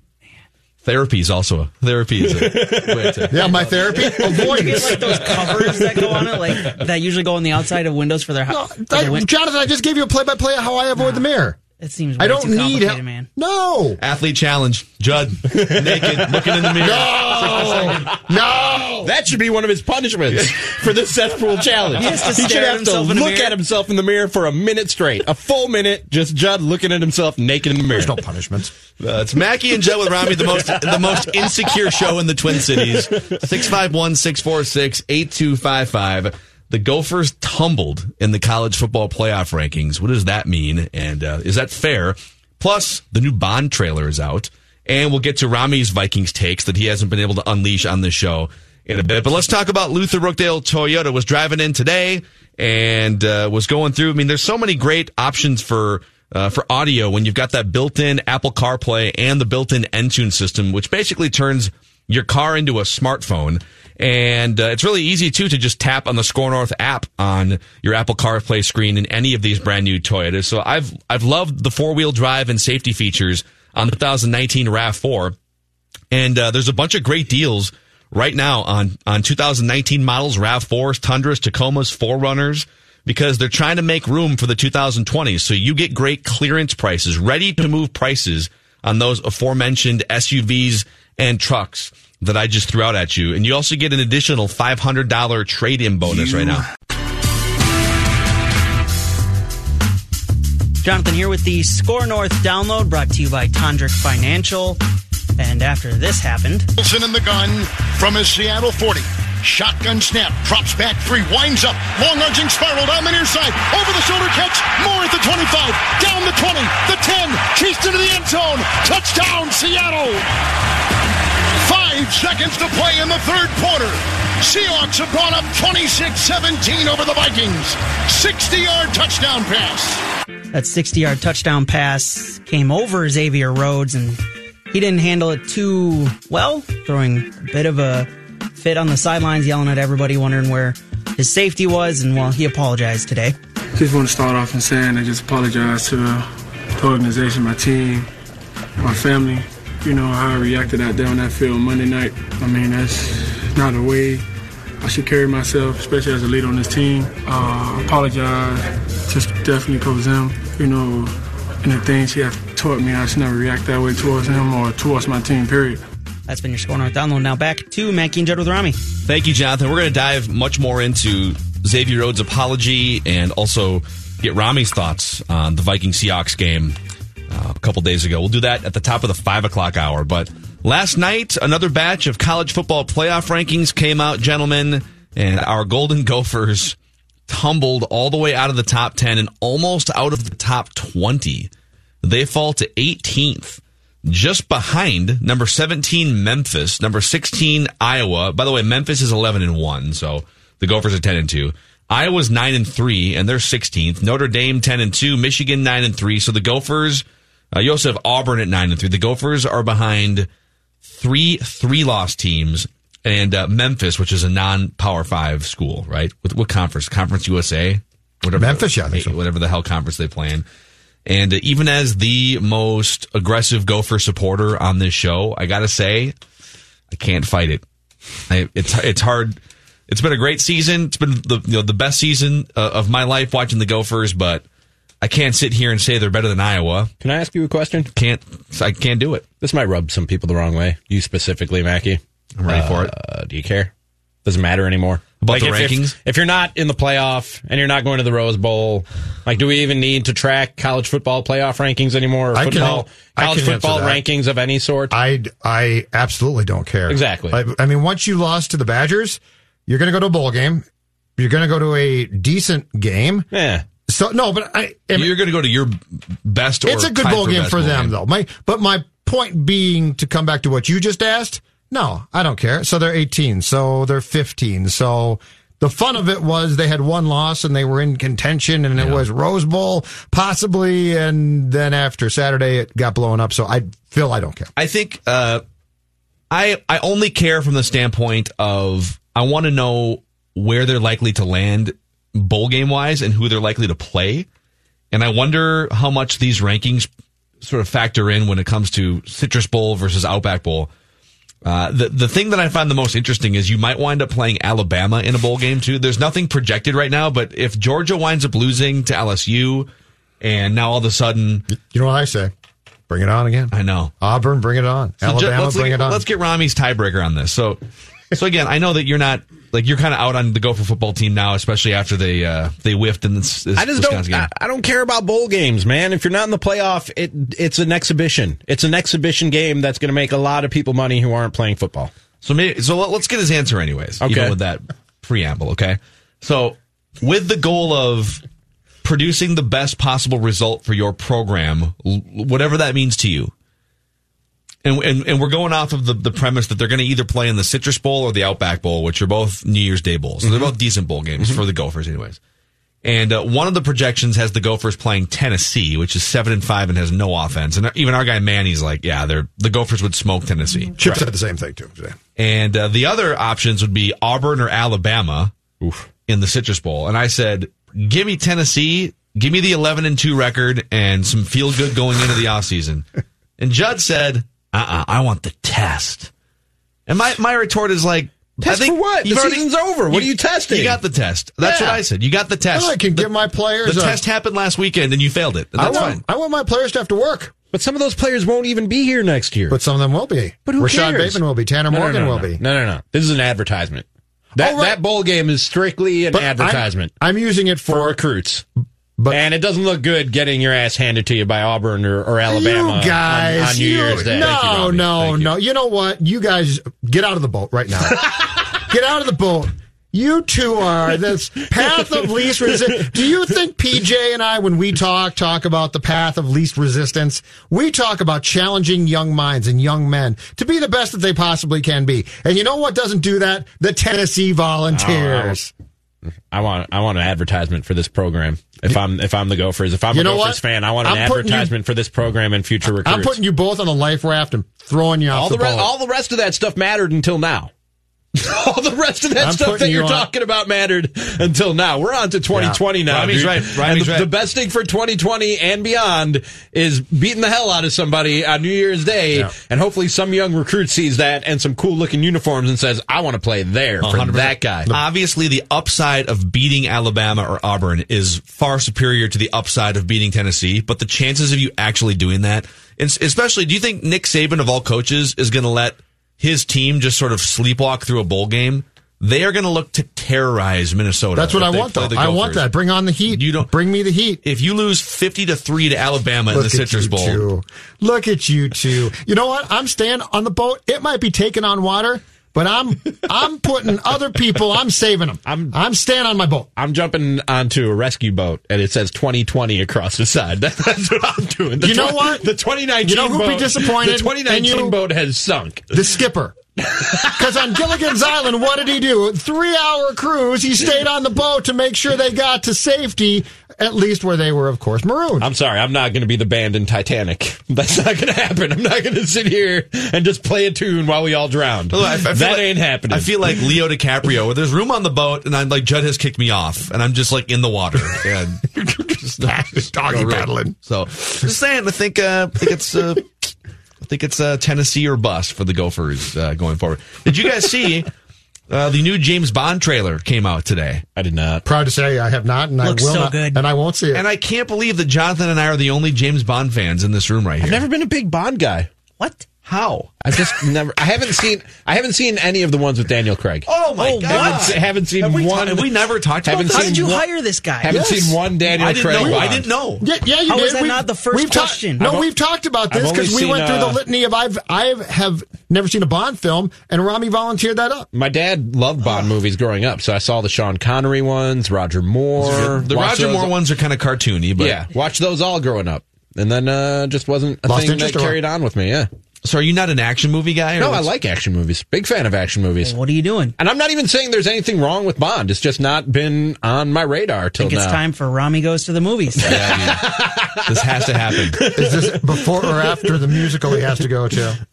Therapy is also a therapy is a way to Yeah, my therapy, You get avoidance. like those covers that go on it, like that usually go on the outside of windows for their No, house. I- Jonathan, I just gave you a play-by-play of how I avoid the mirror. It seems way I don't too need complicated, help. man. No. athlete challenge. Judd naked, looking in the mirror. No. No. That should be one of his punishments for the cesspool challenge. He has to should have to himself in the look at himself in the mirror for a minute straight, a full minute, just Judd looking at himself naked in the mirror. There's no punishments. Uh, it's Mackey and Judd with Rami, the most the most insecure show in the Twin Cities. 651-646-8255. The Gophers tumbled in the college football playoff rankings. What does that mean? And uh, is that fair? Plus, the new Bond trailer is out. And we'll get to Rami's Vikings takes that he hasn't been able to unleash on this show in a bit. But let's talk about Luther Brookdale Toyota was driving in today and uh, was going through. I mean, there's so many great options for uh, for audio when you've got that built-in Apple CarPlay and the built-in Entune system, which basically turns your car into a smartphone. And uh, it's really easy too to just tap on the SKOR North app on your Apple CarPlay screen in any of these brand new Toyotas. So I've I've loved the four wheel drive and safety features on the 2019 Rav4. And uh, there's a bunch of great deals right now on on 2019 models, Rav4s, Tundras, Tacomas, 4Runners, because they're trying to make room for the 2020s. So you get great clearance prices, ready to move prices on those aforementioned SUVs and trucks that I just threw out at you. And you also get an additional $500 trade in bonus right now. Jonathan here with the SKOR North download brought to you by Tondrick Financial. And after this happened, Wilson in the gun from his Seattle 40. Shotgun snap, drops back three, winds up, long arching spiral down the near side, over the shoulder catch, more at the 25, down the 20, the 10, chased into the end zone, touchdown Seattle! Five seconds to play in the third quarter. Seahawks have gone up 26-17 over the Vikings. 60-yard touchdown pass. that 60 yard touchdown pass came over Xavier Rhodes, and he didn't handle it too well, throwing a bit of a fit on the sidelines, yelling at everybody, wondering where his safety was. And well, he apologized today. Just want to start off and saying I just apologize to the, the organization, my team, my family. You know how I reacted out there on that field Monday night. I mean that's not a way I should carry myself, especially as a leader on this team. Uh, apologize, just definitely Coach Zim. You know, and the things he has taught me, I should never react that way towards him or towards my team. Period. That's been your SKOR North download. Now back to Mackey and Judd with Rami. Thank you, Jonathan. We're going to dive much more into Xavier Rhodes' apology and also get Rami's thoughts on the Viking Seahawks game a couple days ago. We'll do that at the top of the five o'clock hour. But last night, another batch of college football playoff rankings came out, gentlemen, and our Golden Gophers tumbled all the way out of the top 10 and almost out of the top 20. They fall to 18th just behind number 17 Memphis, number 16 Iowa. By the way, Memphis is 11 and 1, so the Gophers are 10 and 2. Iowa's 9 and 3 and they're 16th. Notre Dame 10 and 2, Michigan 9 and 3. So the Gophers uh, you also have Auburn at 9 and 3. The Gophers are behind three three-loss teams and uh, Memphis, which is a non-power 5 school, right? With what conference? Conference USA? Whatever Memphis, yeah, so. whatever the hell conference they play in. And uh, even as the most aggressive Gopher supporter on this show, I got to say, I can't fight it. I, it's it's hard. It's been a great season. It's been the you know the best season uh, of my life watching the Gophers, but I can't sit here and say they're better than Iowa. Can I ask you a question? Can't I can't do it. This might rub some people the wrong way. You specifically, Mackey. I'm ready for it. Uh, do you care? Doesn't matter anymore. About the if, rankings? If, if you're not in the playoff and you're not going to the Rose Bowl, like, do we even need to track college football playoff rankings anymore? Or I can- football, I college can football rankings of any sort? I, I absolutely don't care. Exactly. I, I mean, once you lost to the Badgers, you're going to go to a bowl game. You're going to go to a decent game. Yeah. So no, but I. I mean, You're going to go to your best. Or it's a good bowl for game best for them, game. though. My but my point being to come back to what you just asked. No, I don't care. So they're 18. So they're 15. So the fun of it was they had one loss and they were in contention, and it was Rose Bowl possibly, and then after Saturday it got blown up. So I feel I don't care. I think uh, I I only care from the standpoint of I want to know where they're likely to land bowl game wise and who they're likely to play, and I wonder how much these rankings sort of factor in when it comes to Citrus Bowl versus Outback Bowl. Uh, the the thing that I find the most interesting is you might wind up playing Alabama in a bowl game too. There's nothing projected right now, but if Georgia winds up losing to LSU, and now all of a sudden, You know what I say? Bring it on again. I know Auburn, bring it on. So Alabama, let's, bring it on. Let's get Rami's tiebreaker on this. So, so again, I know that you're not like you're kind of out on the Gopher football team now, especially after they uh, they whiffed in this, this I just Wisconsin don't. game. I, I don't care about bowl games, man. If you're not in the playoff, it it's an exhibition. It's an exhibition game that's going to make a lot of people money who aren't playing football. So maybe so let- let's get his answer anyways. Okay. Even with that preamble, okay. So with the goal of producing the best possible result for your program, whatever that means to you. And, and, and we're going off of the, the premise that they're going to either play in the Citrus Bowl or the Outback Bowl, which are both New Year's Day bowls. So they're both decent bowl games for the Gophers, anyways. And uh, one of the projections has the Gophers playing Tennessee, which is seven and five and has no offense. And even our guy Manny's like, yeah, they're the Gophers would smoke Tennessee. Chip said the same thing too. today. And uh, the other options would be Auburn or Alabama in the Citrus Bowl. And I said, give me Tennessee, give me the 11 and 2 record and some feel good going into the offseason. And Judd said, uh-uh, I want the test. And my, my retort is like, Test I think for what? The you've already- season's over. What are you testing? You got the test. That's Yeah. what I said. You got the test. Well, I can the, give my players The a- test happened last weekend and you failed it. And I that's want, fine. I want my players to have to work, But some of those players won't even be here next year. but some of them will be. But who Rashad cares? Bateman will be. Tanner No, no, Morgan no, will no. be. No, no, no. This is an advertisement. That Oh, right. that bowl game is strictly an But I'm- advertisement I'm, using it for for. recruits. But and it doesn't look good getting your ass handed to you by Auburn or, or Alabama you guys, on, on New you- Year's Day. No, you, no, you. no. You know what? You guys get out of the boat right now. get out of the boat. You two are this path of least resistance. Do you think PJ and I, when we talk, talk about the path of least resistance? We talk about challenging young minds and young men to be the best that they possibly can be. And you know what doesn't do that? The Tennessee oh, Volunteers. I want I want an advertisement for this program. If I'm if I'm the Gophers, if I'm You a Gophers what? fan, I want an I'm putting you- advertisement for this program and future recruits. I'm putting you both on the life raft and throwing you off all the, the, re- all the rest of that stuff mattered until now. all the rest of that I'm stuff that you you're on- talking about mattered until now. We're on to 2020 now. Robbie's dude. right. And Robbie's the, right. the best thing for 2020 and beyond is beating the hell out of somebody on New Year's Day, Yeah. and hopefully some young recruit sees that and some cool looking uniforms and says, "I want to play there for 100%. that guy." Obviously, the upside of beating Alabama or Auburn is far superior to the upside of beating Tennessee. But the chances of you actually doing that, especially, do you think Nick Saban of all coaches is going to let his team just sort of sleepwalk through a bowl game? They are going to look to terrorize Minnesota. That's what I want, though. I want that. Bring on the heat. You don't- bring me the heat. If you lose fifty to three to Alabama in the Look at Citrus you Bowl, two. Look at you two. You know what? I'm staying on the boat. It might be taking on water, but I'm I'm putting other people. I'm saving them. I'm I'm staying on my boat. I'm jumping onto a rescue boat and it says 2020 across the side. That's what I'm doing. The You know tw- what? The 2019 You know who'd be disappointed? The 2019 And you- boat has sunk. The skipper. Because on Gilligan's Island, what did he do? Three hour cruise. He stayed on the boat to make sure they got to safety, at least where they were, of course, marooned. I'm sorry, I'm not going to be the band in Titanic. That's not going to happen. I'm not going to sit here and just play a tune while we all drown. Look, I- I feel that like- ain't happening. I feel like Leo DiCaprio, where there's room on the boat, and I'm like Judd has kicked me off, and I'm just like in the water, and just, just Doggy really- paddling. So, just saying, I think uh, I think it's uh, I think it's uh, Tennessee or bust for the Gophers uh, going forward. Did you guys see uh, the new James Bond trailer came out today? I did not. Proud to say I have not, and Looks I will so not, good. and I won't see it. And I can't believe that Jonathan and I are the only James Bond fans in this room right here. I've never been a big Bond guy. What? How? I just never. I haven't seen. I haven't seen any of the ones with Daniel Craig. Oh my Oh, god! haven't, se- haven't seen Have we, ta- one. have we never talked about haven't this? How did you one- hire this guy? Haven't Yes. seen one Daniel I didn't Craig. know. I didn't know. Yeah, yeah, you How did. is that We've- not the first we've ta- question? no, I've we've talked about this because we went through uh, the litany of I've I have never seen a Bond film, and Rami volunteered that up. My dad loved Bond movies growing up, so I saw the Sean Connery ones, Roger Moore. The Roger those- Moore ones are kind of cartoony, but yeah, watch those all growing up, and then uh, just wasn't a Lost thing that interest carried on with me. Yeah, So, are you not an action movie guy? or no, I like action movies. Big fan of action movies. What are you doing? And I'm not even saying there's anything wrong with Bond. It's just not been on my radar I till think it's time for Rami goes to the movies. This has to happen. Is this before or after the musical he has to go to?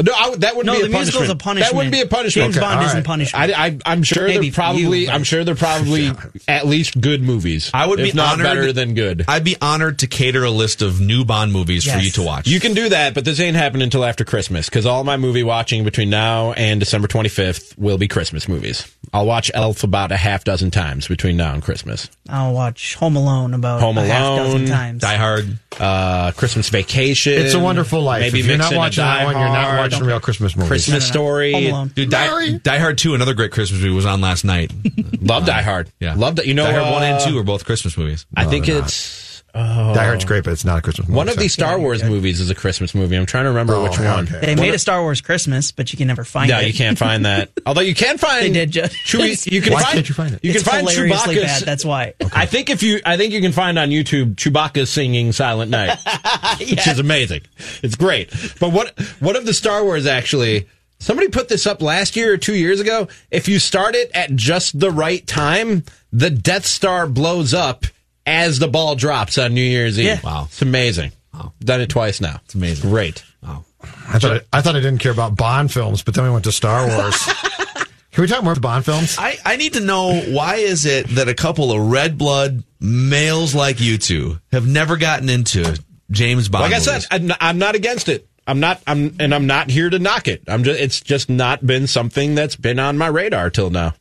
No, I, that wouldn't No, be the a musical's punishment. a punishment. That wouldn't be a punishment. James Okay, Bond all isn't right. punishment. I, I, I'm sure Maybe they're probably. you, I'm sure they're probably at least good movies. I would if be not honored, better than good. I'd be honored to cater a list of new Bond movies for you to watch. You can do that, but this ain't happening until after Christmas because all my movie watching between now and December 25th will be Christmas movies. I'll watch Elf about a half dozen times between now and Christmas. I'll watch Home Alone about Home Alone, a half dozen Alone, times. Die Hard. Uh, Christmas Vacation. It's a Wonderful Life. Maybe if you're not watching Die that one, you're not Hard, watching real Christmas movies. Christmas No, no, no. Story. Home Alone. Dude, Die, Die Hard 2, another great Christmas movie, was on last night. Love Die Hard. Yeah. Love that. You know, Die Hard 1 and uh, 2 are both Christmas movies. I think they're not. it's Die Hard's great, but it's not a Christmas movie. one of so- these Star Wars movies is a Christmas movie. I'm trying to remember Oh, which yeah, one. They made a Star Wars Christmas, but you can never find No, it. you can't find that. Although you can find They did just- Chewie, you can Why find, can't you find it? You It's can find hilariously Chewbacca. bad. That's why. I think if you, I think you can find on YouTube Chewbacca singing "Silent Night," which is amazing. It's great. But what what of the Star Wars actually? Somebody put this up last year or two years ago. If you start it at just the right time, the Death Star blows up as the ball drops on New Year's Eve. Yeah. Wow. it's amazing. Done it twice now. It's amazing. Great. I thought I, I thought I didn't care about Bond films, but then we went to Star Wars. Can we talk more about Bond films? I, I need to know why is it that a couple of red blood males like you two have never gotten into James Bond Like I said, I'm not, I'm not against it. I'm not. I'm and I'm not here to knock it. I'm just. It's just not been something that's been on my radar till now.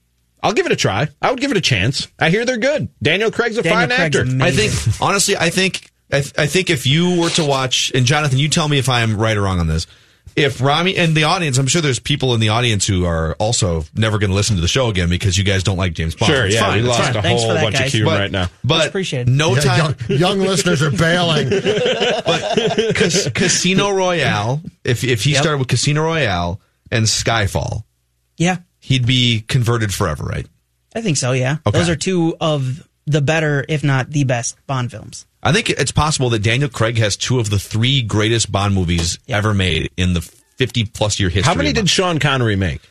I'll give it a try. I would give it a chance. I hear they're good. Daniel Craig's a Daniel fine Craig's actor. amazing. I think honestly, I think I, th- I think if you were to watch, and Jonathan, you tell me if I'm right or wrong on this. If Rami and the audience, I'm sure there's people in the audience who are also never going to listen to the show again because you guys don't like James Bond. Sure, It's yeah, fine, we it's lost fine. a whole that, bunch guys. of cume right now. But appreciated. no Yeah, time. young, young listeners are bailing. But Cas- Casino Royale, if if he Yep. started with Casino Royale and Skyfall, Yeah, he'd be converted forever, right? I think so. Yeah, Okay. those are two of the better, if not the best, Bond films. I think it's possible that Daniel Craig has two of the three greatest Bond movies ever made in the 50 plus year history. How many did Sean Connery make?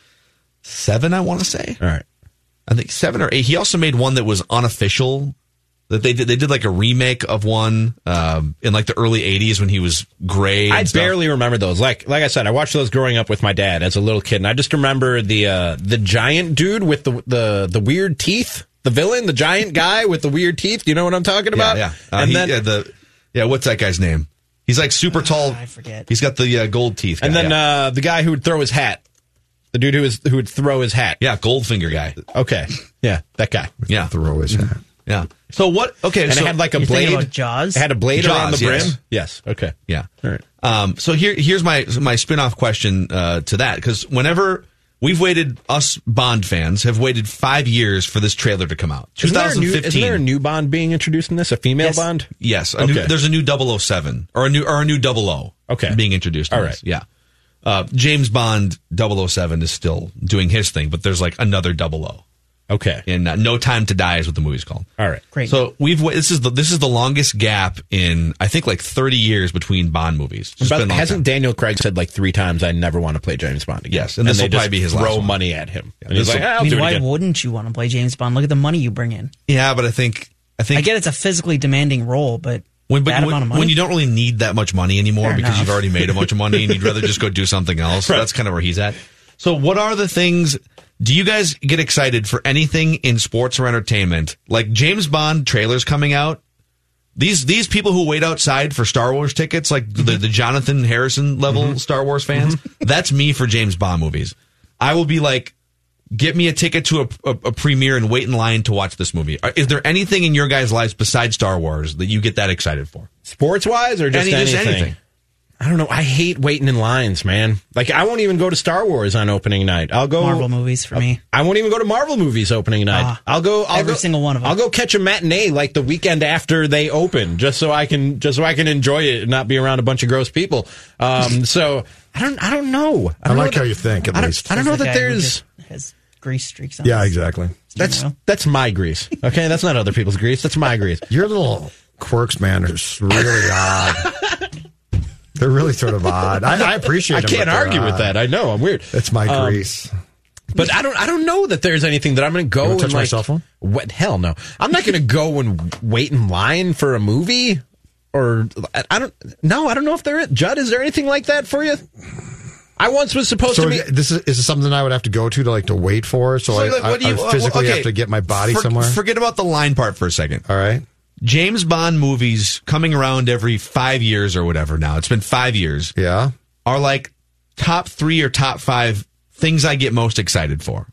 seven? I want to say. All right. I think seven or eight. He also made one that was unofficial. That they did. They did like a remake of one um, in like the early '80s when he was gray. I stuff. barely remember those. Like like I said, I watched those growing up with my dad as a little kid, and I just remember the uh, the giant dude with the the the weird teeth. The villain, the giant guy with the weird teeth. Do you know what I'm talking about? yeah. Uh, and he- then yeah, the yeah. What's that guy's name? He's like super tall. I forget. He's got the uh, gold teeth. and then yeah. uh, the guy who would throw his hat. The dude who was who would throw his hat. yeah, Goldfinger guy. Okay. Yeah, that guy. Yeah, Throw his hat. Yeah. So what? Okay, And so it had like a blade. Jaws? It had a blade Jaws, around the brim. yes. Yes. Okay. Yeah. All right. Um, so here, here's my my spin-off question uh, to that because whenever we've waited, us Bond fans have waited five years for this trailer to come out. Isn't there, a new, 2015. isn't there a new Bond being introduced in this? A female Yes. Bond? yes, a new, Okay. there's a new 007 or a new or a new 00 Okay. being introduced. in All this. Yeah. Uh, James Bond 007 is still doing his thing, but there's like another 00 Okay. And uh, No Time to Die is what the movie's called. All right. Great. So we've this is the this is the longest gap in I think like 30 years between Bond movies. It's But been a hasn't time. Daniel Craig said like three times, "I never want to play James Bond again"? Yes, and this they will probably be his last throw one. money at him, and he's this like, will- "Ah, I "I'll mean, do it why wouldn't you want to play James Bond? Look at the money you bring in. Yeah, but I think I think I get it's a physically demanding role, but when, but when, amount of money. when you don't really need that much money anymore Fair because enough. you've already made a bunch of money and you'd rather just go do something else. That's kind of where he's at. So, what are the things? Do you guys get excited for anything in sports or entertainment? Like James Bond trailers coming out. These these people who wait outside for Star Wars tickets, like the, mm-hmm. the Jonathan Harrison level mm-hmm. Star Wars fans, mm-hmm. that's me for James Bond movies. I will be like, get me a ticket to a, a, a premiere and wait in line to watch this movie. Uh, is there anything in your guys' lives besides Star Wars that you get that excited for? Sports wise, or just Any- just anything? Anything. I don't know. I hate waiting in lines, man. Like I won't even go to Star Wars on opening night. I'll go Marvel movies for me. I won't even go to Marvel movies opening night. Ah, I'll go I'll every go- single one of them. I'll go catch a matinee like the weekend after they open, just so I can just so I can enjoy it and not be around a bunch of gross people. Um, so I don't I don't know. I don't like know how that- you think, at I don't, least. I don't know the that there's has grease streaks on. Yeah, his exactly. that's steering wheel. that's my grease. Okay, that's not other people's grease. That's my grease. Your little quirks, man, are really odd. They're really sort of odd. I, I appreciate that. I can't argue with that. I know I'm weird. It's my Um, grease. But I don't. I don't know that there's anything that I'm going to go and touch my cell phone? What? Hell no. I'm not going to go and wait in line for a movie. Or I- don't. No, I don't know if there is. Judd, is there anything like that for you? I once was supposed So to be. this is, is this something I would have to go to to like to wait for? So, I, like, I, I physically okay, have to get my body for- somewhere. Forget about the line part for a second. All right. James Bond movies coming around every five years or whatever now. It's been five years. Yeah. Are like top three or top five things I get most excited for.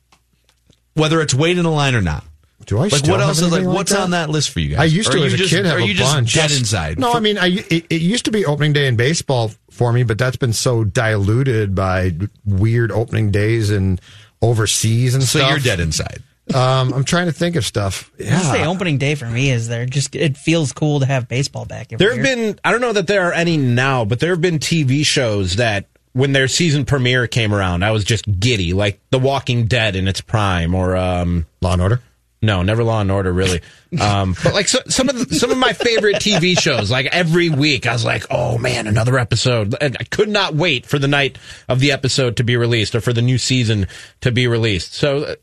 Whether it's wait in a line or not. Do I Like what else is like like what's that? on that list for you guys? I used to as a just, kid have are a bunch. dead inside? No, I mean, I, it, it used to be opening day in baseball for me, but that's been so diluted by weird opening days and overseas and so stuff. you're dead inside. Um, I'm trying to think of stuff. I just say Yeah. opening day for me is there. Just it feels cool to have baseball back. every There have year. been. I don't know that there are any now, but there have been TV shows that when their season premiere came around, I was just giddy, like The Walking Dead in its prime, or um, Law and Order. No, never Law and Order, really. Um, but like so, some of the, some of my favorite TV shows, like every week, I was like, "Oh man, another episode!" And I could not wait for the night of the episode to be released or for the new season to be released. So,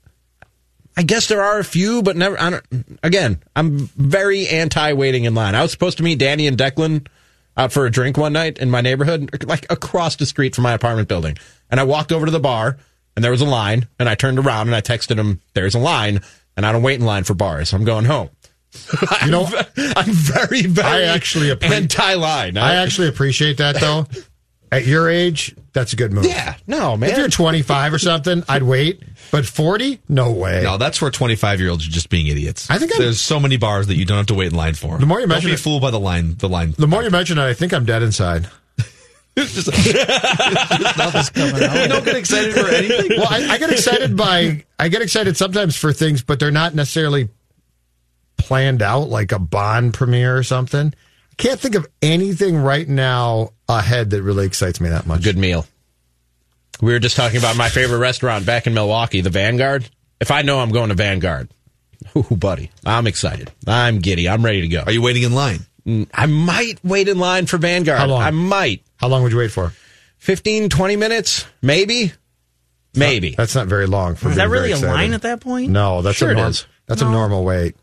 I guess there are a few, but never. I don't, again, I'm very anti waiting in line. I was supposed to meet Danny and Declan out for a drink one night in my neighborhood, like across the street from my apartment building, and I walked over to the bar. And there was a line, and I turned around and I texted him, "There's a line." and I don't wait in line for bars. I'm going home. You know, I'm very, very I actually appre- anti line. I actually appreciate that though. At your age, that's a good move. Yeah, no, man. If you're 25 or something, I'd wait. But 40, no way. No, that's where 25 year olds are just being idiots. I think I'm- there's so many bars that you don't have to wait in line for. The more you don't mention be it- fooled by the line. The line. The more you mention it, I think I'm dead inside. you don't get excited for anything. Well, I, I get excited by I get excited sometimes for things, but they're not necessarily planned out, like a Bond premiere or something. I can't think of anything right now ahead that really excites me that much. Good meal. We were just talking about my favorite restaurant back in Milwaukee, the Vanguard. If I know I'm going to Vanguard, ooh, buddy, I'm excited. I'm giddy. I'm ready to go. Are you waiting in line? Mm, I might wait in line for Vanguard. How long? I might. How long would you wait for? 15, 20 minutes? Maybe. Maybe. That's not very long. For Is that being very really a line at that point? No, that's Sure a norm- is. That's a normal wait.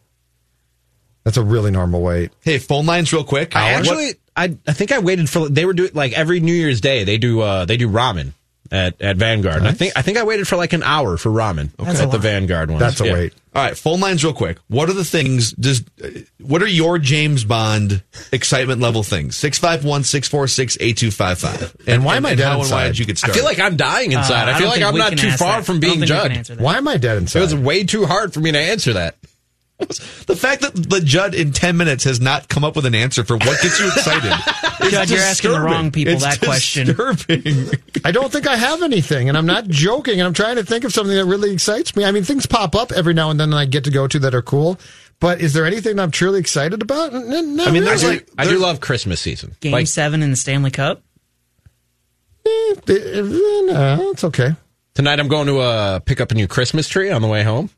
That's a really normal wait. Hey, phone lines real quick. I What- actually, I, I think I waited for. They were doing like every New Year's Day. They do uh, they do ramen at, at Vanguard. And I think I think I waited for like an hour for ramen That's a at the. Vanguard one. That's a wait. All right, phone lines real quick. What are the things does uh, what are your James Bond excitement level things? 651-646-8255. And why am I dead how why inside? did you get I feel like I'm dying inside. Uh, I I feel don't like I'm not too far that. from being think we can Judd. answer that. Why am I dead inside? It was way too hard for me to answer that. The fact that the Judd in 10 minutes has not come up with an answer for what gets you excited. is Judd, you're asking the wrong people It's that question. I don't think I have anything, and I'm not joking. And I'm trying to think of something that really excites me. I mean, things pop up every now and then, and I get to go to that are cool. But is there anything I'm truly excited about? N- n- I mean, I there's really. do, like- I do love Christmas season. Game Like seven in the Stanley Cup. Eh, eh, no, it's okay. tonight, I'm going to uh, pick up a new Christmas tree on the way home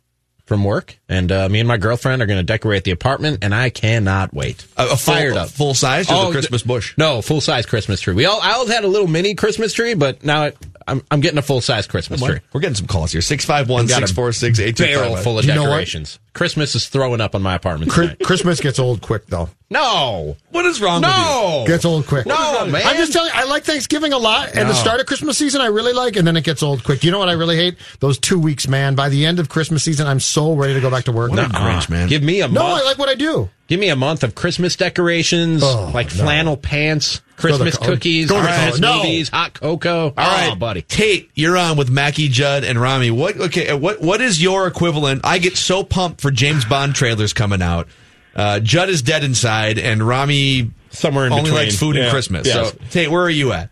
from work, and uh, me and my girlfriend are going to decorate the apartment, and I cannot wait. A, a full, Fired up. full size or Oh, the Christmas bush? No, full size Christmas tree. We all I always had a little mini Christmas tree, but now it, I'm I'm getting a full size Christmas tree. We're getting some calls here. Got 651-646-8255. Barrel full of You know what? decorations. Christmas is throwing up on my apartment. Chri- tonight. Christmas gets old quick, though. No, What is wrong with you? no, Gets old quick. No, man. I'm just telling you, I like Thanksgiving a lot, and No. the start of Christmas season I really like, and then it gets old quick. You know what I really hate? Those two weeks, man. By the end of Christmas season, I'm so ready to go back to work. What a Grinch, man. Give me a No, month. I like what I do. Give me a month of Christmas decorations, Oh, like no. flannel pants, Christmas Go cookies, go Christmas. No. movies, hot cocoa. All right, oh, buddy. Tate, you're on with Mackey, Judd, and Rami. What? Okay, uh, what? What is your equivalent? I get so pumped for James Bond trailers coming out. Uh, Judd is dead inside, and Rami Somewhere in only between. likes food and Christmas. Yes. So, Tate, where are you at?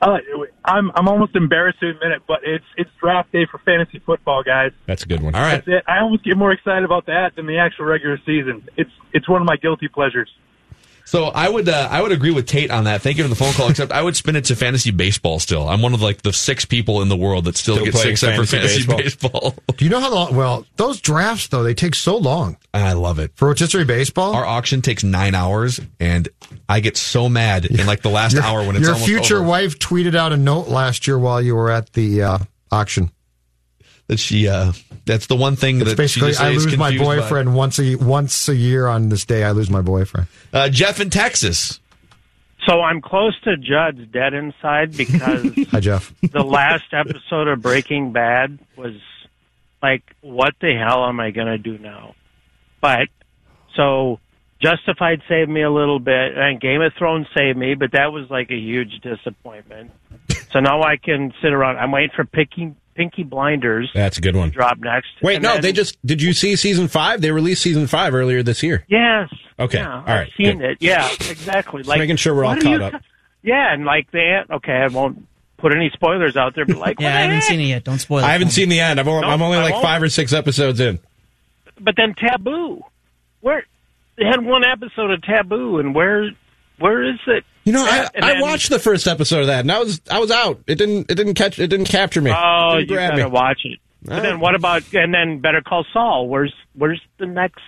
Uh, I'm I'm almost embarrassed to admit it, but it's it's draft day for fantasy football, guys. That's a good one. All right. That's it. I almost get more excited about that than the actual regular season. It's it's one of my guilty pleasures. So I would uh, I would agree with Tate on that. Thank you for the phone call. Except I would spin it to fantasy baseball. Still, I'm one of like the six people in the world that still, Still get six up for fantasy baseball. Do you know how long? Well, those drafts though they take so long I love it. for rotisserie baseball. Our auction takes nine hours, and I get so mad in like the last your, hour when it's your future over. wife tweeted out a note last year while you were at the uh, auction. That she uh that's the one thing It's that basically she just I lose my confused by. boyfriend once a once a year on this day. I lose my boyfriend. Uh, Jeff in Texas. So I'm close to Judd's dead inside because Hi, Jeff. the last episode of Breaking Bad was like, what the hell am I going to do now? But so Justified saved me a little bit, and Game of Thrones saved me, but that was like a huge disappointment. so now I can sit around. I'm waiting for Peaky, Peaky Blinders That's a good one. drop next. Wait, And no, then- they just did you see season five? They released season five earlier this year. Yes. Okay, Yeah, all I've seen good. it. Yeah, exactly. Like making sure we're all what you caught up. ca- Yeah, and like they okay, I won't put any spoilers out there, but like Yeah, I haven't heck? seen it yet. Don't spoil it. I haven't seen the end. I'm, only- No, I'm only like won't. five or six episodes in. But then Taboo, where they had one episode of Taboo, and where where is it? You know, I, And I then- watched the first episode of that, and I was I was out. It didn't it didn't catch it didn't capture me. Oh, It you didn't grab gotta me. watch it. But Oh. then what about and then Better Call Saul? Where's where's the next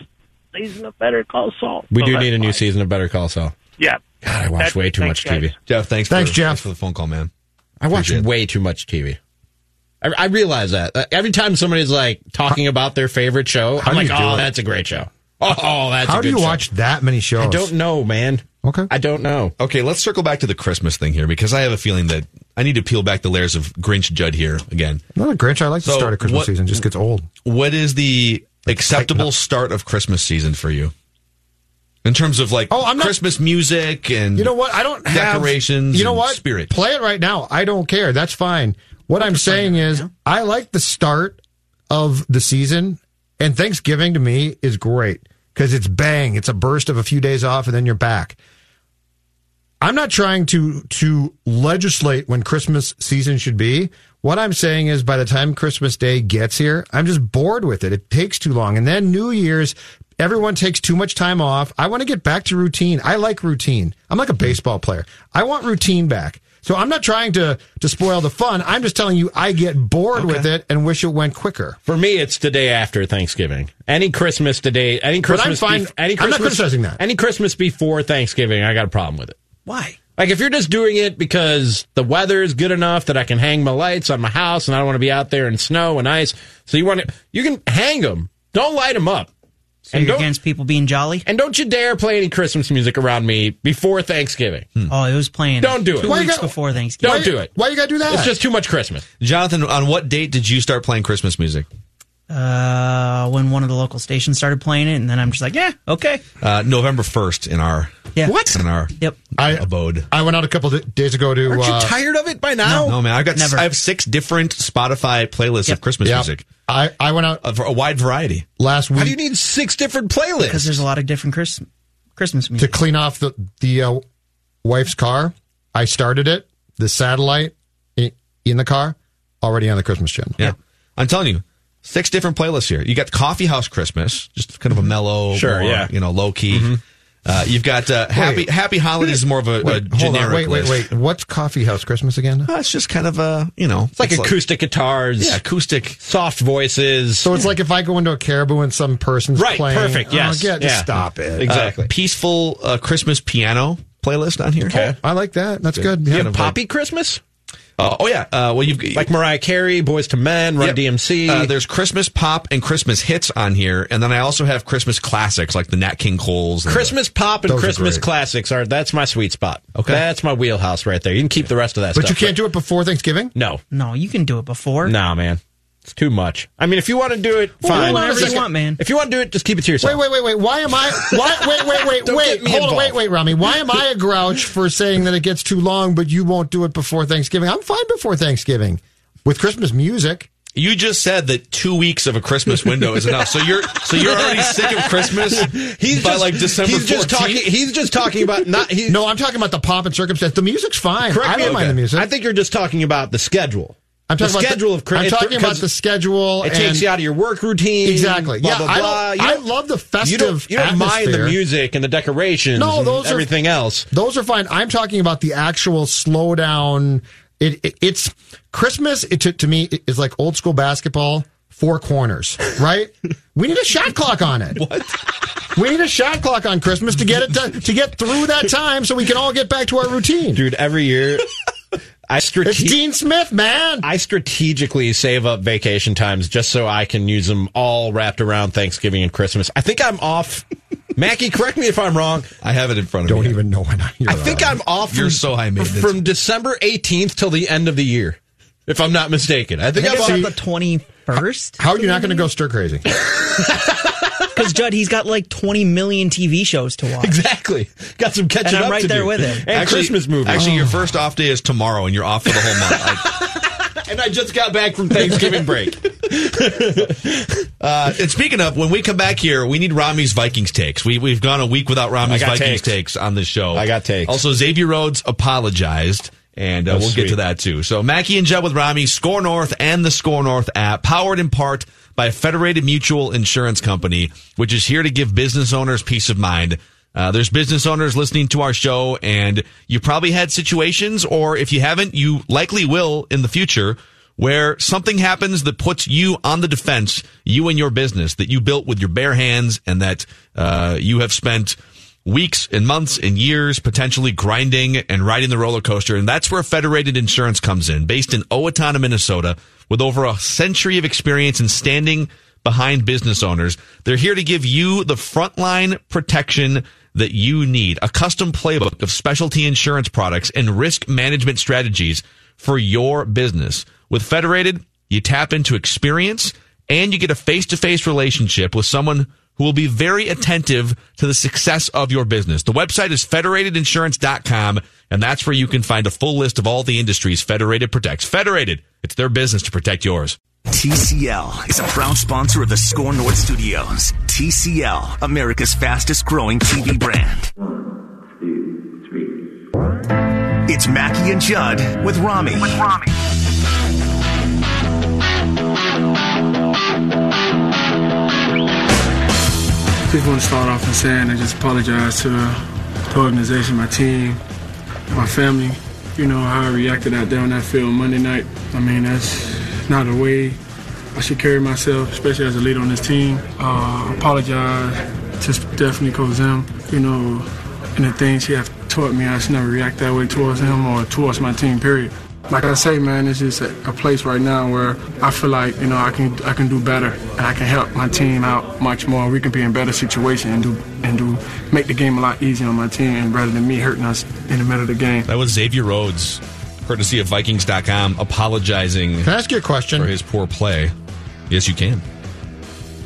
season of Better Call Saul? We So do need a new fine. season of Better Call Saul. Yeah. God, I watch That's- way too thanks, much TV. guys. Jeff, thanks. Thanks, for, Jeff. thanks for the phone call, man. I watch Appreciate it. way too much TV. I, I realize that Uh, every time somebody's like talking about their favorite show, How I'm like, you do "Oh, it? that's a great show." Oh, oh, that's How a do you show." watch that many shows? I don't know, man. Okay. I don't know. Okay, let's circle back to the Christmas thing here because I have a feeling that I need to peel back the layers of Grinch Judd here again. I'm not a Grinch. I like the start of Christmas what- season. Just gets old. What is the acceptable start of Christmas season for you? in terms of like Oh, I'm not- Christmas music and You know what? I don't have decorations. You know what? Spirit. Play it right now. I don't care. That's fine. What I'm saying is, I like the start of the season, and Thanksgiving to me is great because it's bang. It's a burst of a few days off, and then you're back. I'm not trying to to legislate when Christmas season should be. What I'm saying is by the time Christmas Day gets here, I'm just bored with it. It takes too long. And then New Year's, everyone takes too much time off. I want to get back to routine. I like routine. I'm like a baseball player. I want routine back. So I'm not trying to to spoil the fun. I'm just telling you I get bored with it and wish it went quicker. For me, it's the day after Thanksgiving. Any Christmas today, any Christmas, But I'm fine- bef- any I'm not criticizing that. Any Christmas before Thanksgiving, I got a problem with it. Why? Like if you're just doing it because the weather is good enough that I can hang my lights on my house and I don't want to be out there in snow and ice, so you want to, you can hang them. Don't light them up. So you're against people being jolly? And don't you dare play any Christmas music around me before Thanksgiving. Oh, it was playing. Don't do it. Two Why weeks got- before Thanksgiving. Don't do it. Why you gotta do that? It's just too much Christmas. Jonathan, on what date did you start playing Christmas music? Uh, when one of the local stations started playing it, and then I'm just like, yeah, okay. Uh, November first in our Yeah. what in our Yep. I abode. I went out a couple of days ago to. Aren't you uh, tired of it by now? No man, I've got Never. I have six different Spotify playlists of Christmas yeah. music, I I went out a, a wide variety. last week. How do you need six different playlists? Because there's a lot of different Chris- Christmas music to clean off the the uh, wife's car. I started it. The satellite in, in the car already on the Christmas channel. Yeah. I'm telling you, six different playlists here. You got Coffee House Christmas, just kind of a mellow, Sure, more, yeah. you know, low key. Uh, you've got uh, Happy Wait. Happy Holidays is more of a, a Wait, hold generic on. Wait, wait, list. wait. What's Coffee House Christmas again? Uh, it's just kind of a, you know, It's like acoustic guitars, yeah, acoustic. soft voices. So it's like if I go into a caribou and some person's Right, playing. perfect, Oh, yes, yeah, just yeah. stop it. Exactly. Uh, peaceful uh, Christmas piano playlist on here. Okay. I like that. That's good. you Yeah. have Poppy Christmas? Uh, oh yeah. Uh, well, you've Like Mariah Carey, Boyz II Men, Run Yep. DMC. Uh, there's Christmas pop and Christmas hits on here, and then I also have Christmas classics like the Nat King Coles. and the- Christmas pop and Those are Christmas great. classics are that's my sweet spot. Okay. That's my wheelhouse right there. You can keep the rest of that But stuff. you can't do it before Thanksgiving? No. No, you can do it before. No, man. It's too much. I mean, if you want to do it, Well, fine. whatever you want, man. If you want to do it, just keep it to yourself. Wait, wait, wait, wait. Why am I? Why? Wait, wait, wait, wait. get me Hold on, wait, wait, Rami. Why am I a grouch for saying that it gets too long, but you won't do it before Thanksgiving? I'm fine before Thanksgiving with Christmas music. You just said that two weeks of a Christmas window is enough. So you're so you're already sick of Christmas He's by just, like December He's just talking. He's just talking about not. He, No, I'm talking about the pomp and circumstance. The music's fine. correct I me don't if- mind the music. I think you're just talking about the schedule. I'm talking the about schedule the, of. Chri- I'm talking about the schedule. It and, takes you out of your work routine. Exactly. Blah, Yeah, blah, I blah. don't- I love the festive You don't, you don't mind the music and the decorations. No, and those are- everything else. Those are fine. I'm talking about the actual slowdown. It, it, it's Christmas. It, to, to me, is like old school basketball, four corners, right? we need a shot clock on it. What? We need a shot clock on Christmas to get it to, to get through that time, so we can all get back to our routine. Dude, every year I It's strate- Dean Smith, man. I strategically save up vacation times just so I can use them all wrapped around Thanksgiving and Christmas. I think I'm off. Mackey, correct me if I'm wrong. I have it in front of Don't me. even know when I. You're I think right. I'm off. From, You're so high maintenance. from December 18th till the end of the year, if I'm not mistaken. I think I I'm off. on the 21st. How are you not going to go stir crazy? Because Judd, he's got like 20 million TV shows to watch. Exactly. Got some catching And I'm up right to there do. with him. And Christmas movies. Actually, your first off day is tomorrow, and you're off for the whole month. I- and I just got back from Thanksgiving break. Uh, and speaking of, when we come back here, we need Rami's Vikings takes. We we've gone a week without Rami's Vikings takes. takes. on this show. I got takes. Also, Xavier Rhodes apologized, and uh, Oh, we'll get to that too. So, Mackey and Judd with Rami, SKOR North, and the SKOR North app, powered in part by Federated Mutual Insurance Company, which is here to give business owners peace of mind. Uh, there's business owners listening to our show, and you probably had situations, or if you haven't, you likely will in the future, where something happens that puts you on the defense, you and your business that you built with your bare hands, and that uh, you have spent weeks and months and years potentially grinding and riding the roller coaster. And that's where Federated Insurance comes in, based in Owatonna, Minnesota, with over a century of experience in standing behind business owners. They're here to give you the frontline protection that you need, a custom playbook of specialty insurance products and risk management strategies for your business. With Federated, you tap into experience and you get a face to face relationship with someone who will be very attentive to the success of your business. The website is federatedinsurance.com, and that's where you can find a full list of all the industries Federated protects. Federated, it's their business to protect yours. TCL is a proud sponsor of the SKOR North Studios. TCL, America's fastest growing TV brand. One, two, three. It's Mackey and Judd with Rami. With Rami. Just want to start off and saying I just apologize to the organization, my team, my family. You know how I reacted out there on that field Monday night. I mean, that's not a way I should carry myself, especially as a leader on this team. Uh, apologize to definitely Coach Zim. You know, and the things she have taught me, I should never react that way towards him or towards my team. Period. Like I say, man, it's just a, a, place right now where I feel like you know I can I can do better and I can help my team out much more. We can be in better situation and do and do make the game a lot easier on my team rather than me hurting us in the middle of the game. That was Xavier Rhodes, courtesy of Vikings.com, apologizing. Can I ask you a question for his poor play? Yes, you can.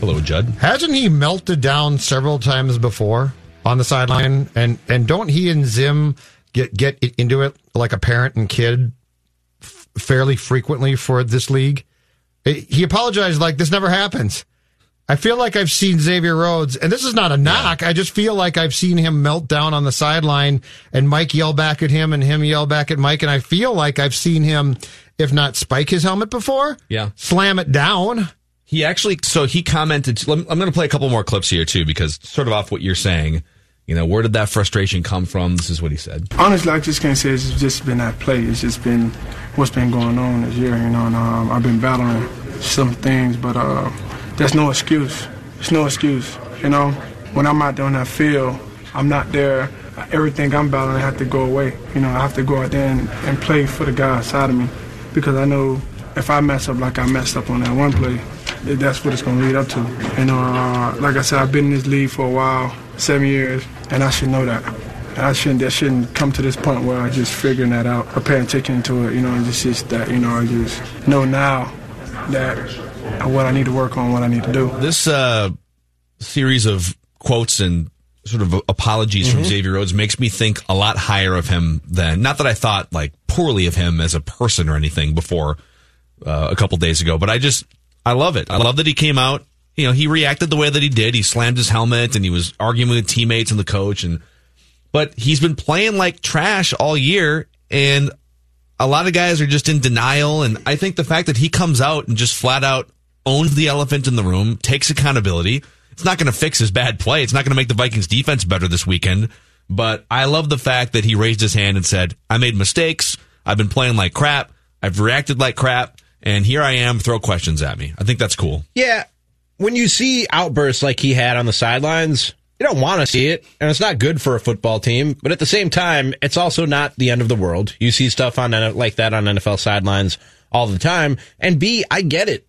Hello, Judd. Hasn't he melted down several times before on the sideline? And and don't he and Zim get get into it like a parent and kid fairly frequently for this league. He apologized like this never happens. I feel like I've seen Xavier Rhodes, and this is not a knock. Yeah. I just feel like I've seen him melt down on the sideline and Mike yell back at him and him yell back at Mike. And I feel like I've seen him, if not spike his helmet before, yeah, slam it down. He actually, so he commented, I'm going to play a couple more clips here too, because sort of off what you're saying. You know, where did that frustration come from? This is what he said. Honestly, I just can't say it's just been that play. It's just been what's been going on this year. You know, and um, I've been battling some things, but uh, there's no excuse. It's no excuse. You know, when I'm out there on that field, I'm not there. Everything I'm battling, I have to go away. You know, I have to go out there and, and play for the guy inside of me because I know if I mess up like I messed up on that one play, that's what it's going to lead up to. And uh, like I said, I've been in this league for a while, seven years and I should know that. I shouldn't. I shouldn't come to this point where I just figuring that out, paying attention to it. You know, and just, just that. You know, I just know now that what I need to work on, what I need to do. This uh, series of quotes and sort of apologies mm-hmm. from Xavier Rhodes makes me think a lot higher of him than. Not that I thought like poorly of him as a person or anything before uh, a couple days ago, but I just I love it. I love that he came out you know, he reacted the way that he did. He slammed his helmet and he was arguing with teammates and the coach and but he's been playing like trash all year and a lot of guys are just in denial and I think the fact that he comes out and just flat out owns the elephant in the room, takes accountability. It's not going to fix his bad play. It's not going to make the Vikings defense better this weekend, but I love the fact that he raised his hand and said, "I made mistakes. I've been playing like crap. I've reacted like crap." And here I am, throw questions at me. I think that's cool. Yeah, when you see outbursts like he had on the sidelines, you don't want to see it, and it's not good for a football team. But at the same time, it's also not the end of the world. You see stuff on like that on NFL sidelines all the time. And B, I get it.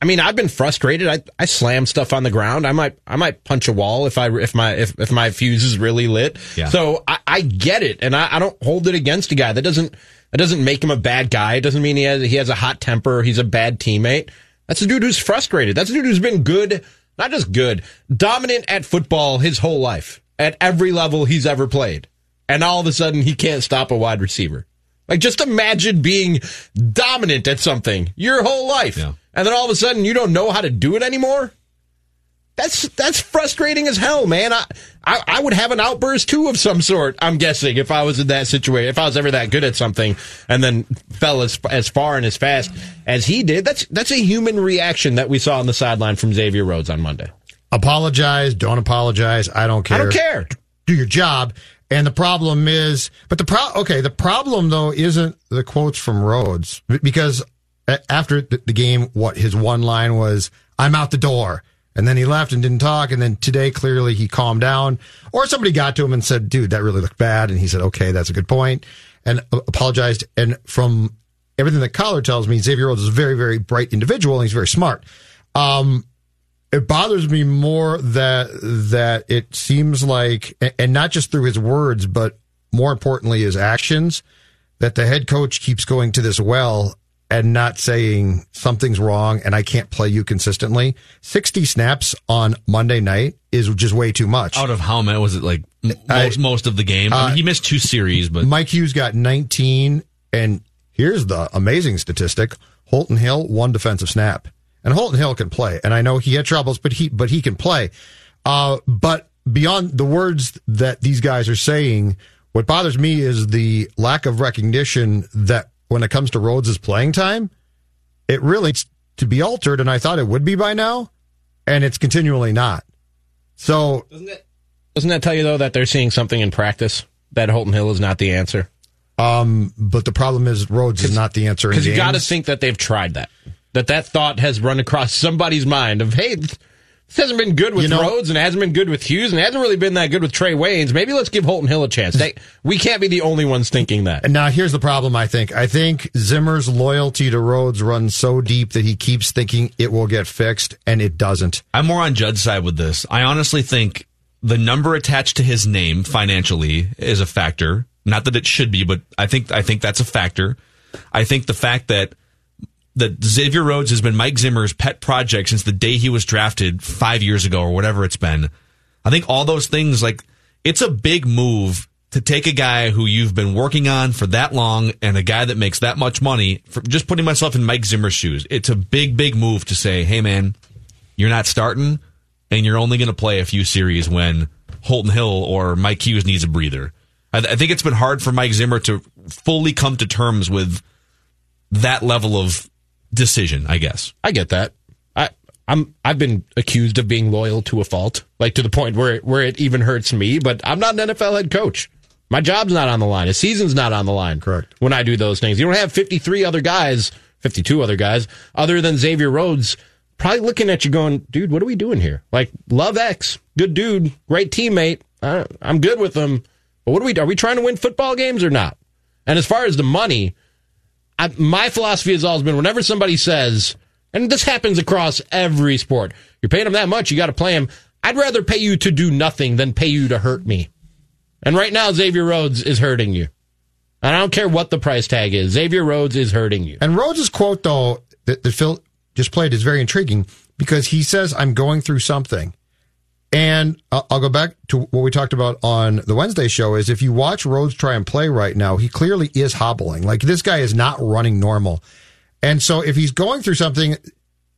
I mean, I've been frustrated. I I slam stuff on the ground. I might I might punch a wall if I if my if, if my fuse is really lit. Yeah. So I, I get it, and I, I don't hold it against a guy. That doesn't that doesn't make him a bad guy. It doesn't mean he has he has a hot temper. He's a bad teammate. That's a dude who's frustrated. That's a dude who's been good, not just good, dominant at football his whole life, at every level he's ever played. And all of a sudden he can't stop a wide receiver. Like just imagine being dominant at something your whole life. Yeah. And then all of a sudden you don't know how to do it anymore. That's that's frustrating as hell, man. I, I, I would have an outburst too of some sort. I'm guessing if I was in that situation, if I was ever that good at something, and then fell as as far and as fast as he did. That's that's a human reaction that we saw on the sideline from Xavier Rhodes on Monday. Apologize, don't apologize. I don't care. I don't care. Do your job. And the problem is, but the pro, okay, the problem though isn't the quotes from Rhodes because after the game, what his one line was, I'm out the door. And then he left and didn't talk. And then today, clearly he calmed down or somebody got to him and said, dude, that really looked bad. And he said, okay, that's a good point and apologized. And from everything that Coller tells me, Xavier Rhodes is a very, very bright individual and he's very smart. Um, it bothers me more that, that it seems like, and not just through his words, but more importantly, his actions, that the head coach keeps going to this well and not saying something's wrong and I can't play you consistently. 60 snaps on Monday night is just way too much. Out of how many was it like most, most of the game? I mean, Uh, he missed two series, but Mike Hughes got 19, and here's the amazing statistic: Holton Hill one defensive snap, and Holton Hill can play. And I know he had troubles, but he but he can play. Uh, but beyond the words that these guys are saying, what bothers me is the lack of recognition that when it comes to Rhodes' playing time, it really needs to be altered, and I thought it would be by now, and it's continually not. So Doesn't that tell you though that they're seeing something in practice that Holton Hill is not the answer? Um, but the problem is Rhodes is not the answer. in Because you got to think that they've tried that. That that thought has run across somebody's mind of, hey, this hasn't been good with You know- Rhodes and it hasn't been good with Hughes and it hasn't really been that good with Trae Waynes. Maybe let's give Holton Hill a chance. They, we can't be the only ones thinking that. And now here's the problem. I think. I think Zimmer's loyalty to Rhodes runs so deep that he keeps thinking it will get fixed, and it doesn't. I'm more on Judd's side with this. I honestly think the number attached to his name financially is a factor. Not that it should be, but I think I think that's a factor. I think the fact that that Xavier Rhodes has been Mike Zimmer's pet project since the day he was drafted five years ago or whatever it's been. I think all those things like it's a big move to take a guy who you've been working on for that long and a guy that makes that much money for just putting myself in Mike Zimmer's shoes. It's a big, big move to say, Hey man, you're not starting and you're only going to play a few series when Holton Hill or Mike Hughes needs a breather. I, I think it's been hard for Mike Zimmer to fully come to terms with that level of decision, I guess. I get that. I I'm I've been accused of being loyal to a fault, like to the point where it, where it even hurts me. But I'm not an NFL head coach. My job's not on the line. A season's not on the line. Correct. When I do those things, you don't have 53 other guys, 52 other guys, other than Xavier Rhodes, probably looking at you going, "Dude, what are we doing here?" Like, love X, good dude, great teammate. I, I'm good with him. But what are we? Are we trying to win football games or not? And as far as the money, I, my philosophy has always been whenever somebody says, and this happens across every sport, you're paying them that much, you got to play them. I'd rather pay you to do nothing than pay you to hurt me. And right now, Xavier Rhodes is hurting you. And I don't care what the price tag is. Xavier Rhodes is hurting you. And Rhodes' quote, though, that, that Phil just played is very intriguing because he says, I'm going through something. And I'll go back to what we talked about on the Wednesday show is if you watch Rhodes try and play right now, he clearly is hobbling. Like this guy is not running normal. And so if he's going through something,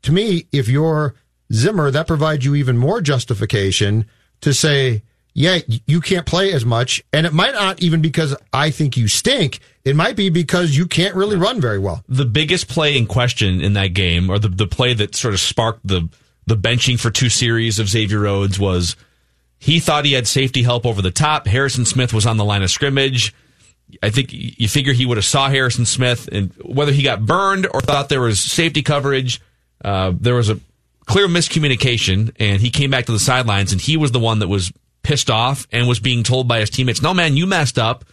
to me, if you're Zimmer, that provides you even more justification to say, yeah, you can't play as much. And it might not even because I think you stink. It might be because you can't really run very well. The biggest play in question in that game, or the, the play that sort of sparked the, the benching for two series of Xavier Rhodes was he thought he had safety help over the top. Harrison Smith was on the line of scrimmage. I think you figure he would have saw Harrison Smith, and whether he got burned or thought there was safety coverage, uh, there was a clear miscommunication, and he came back to the sidelines, and he was the one that was pissed off and was being told by his teammates, "No, man, you messed up."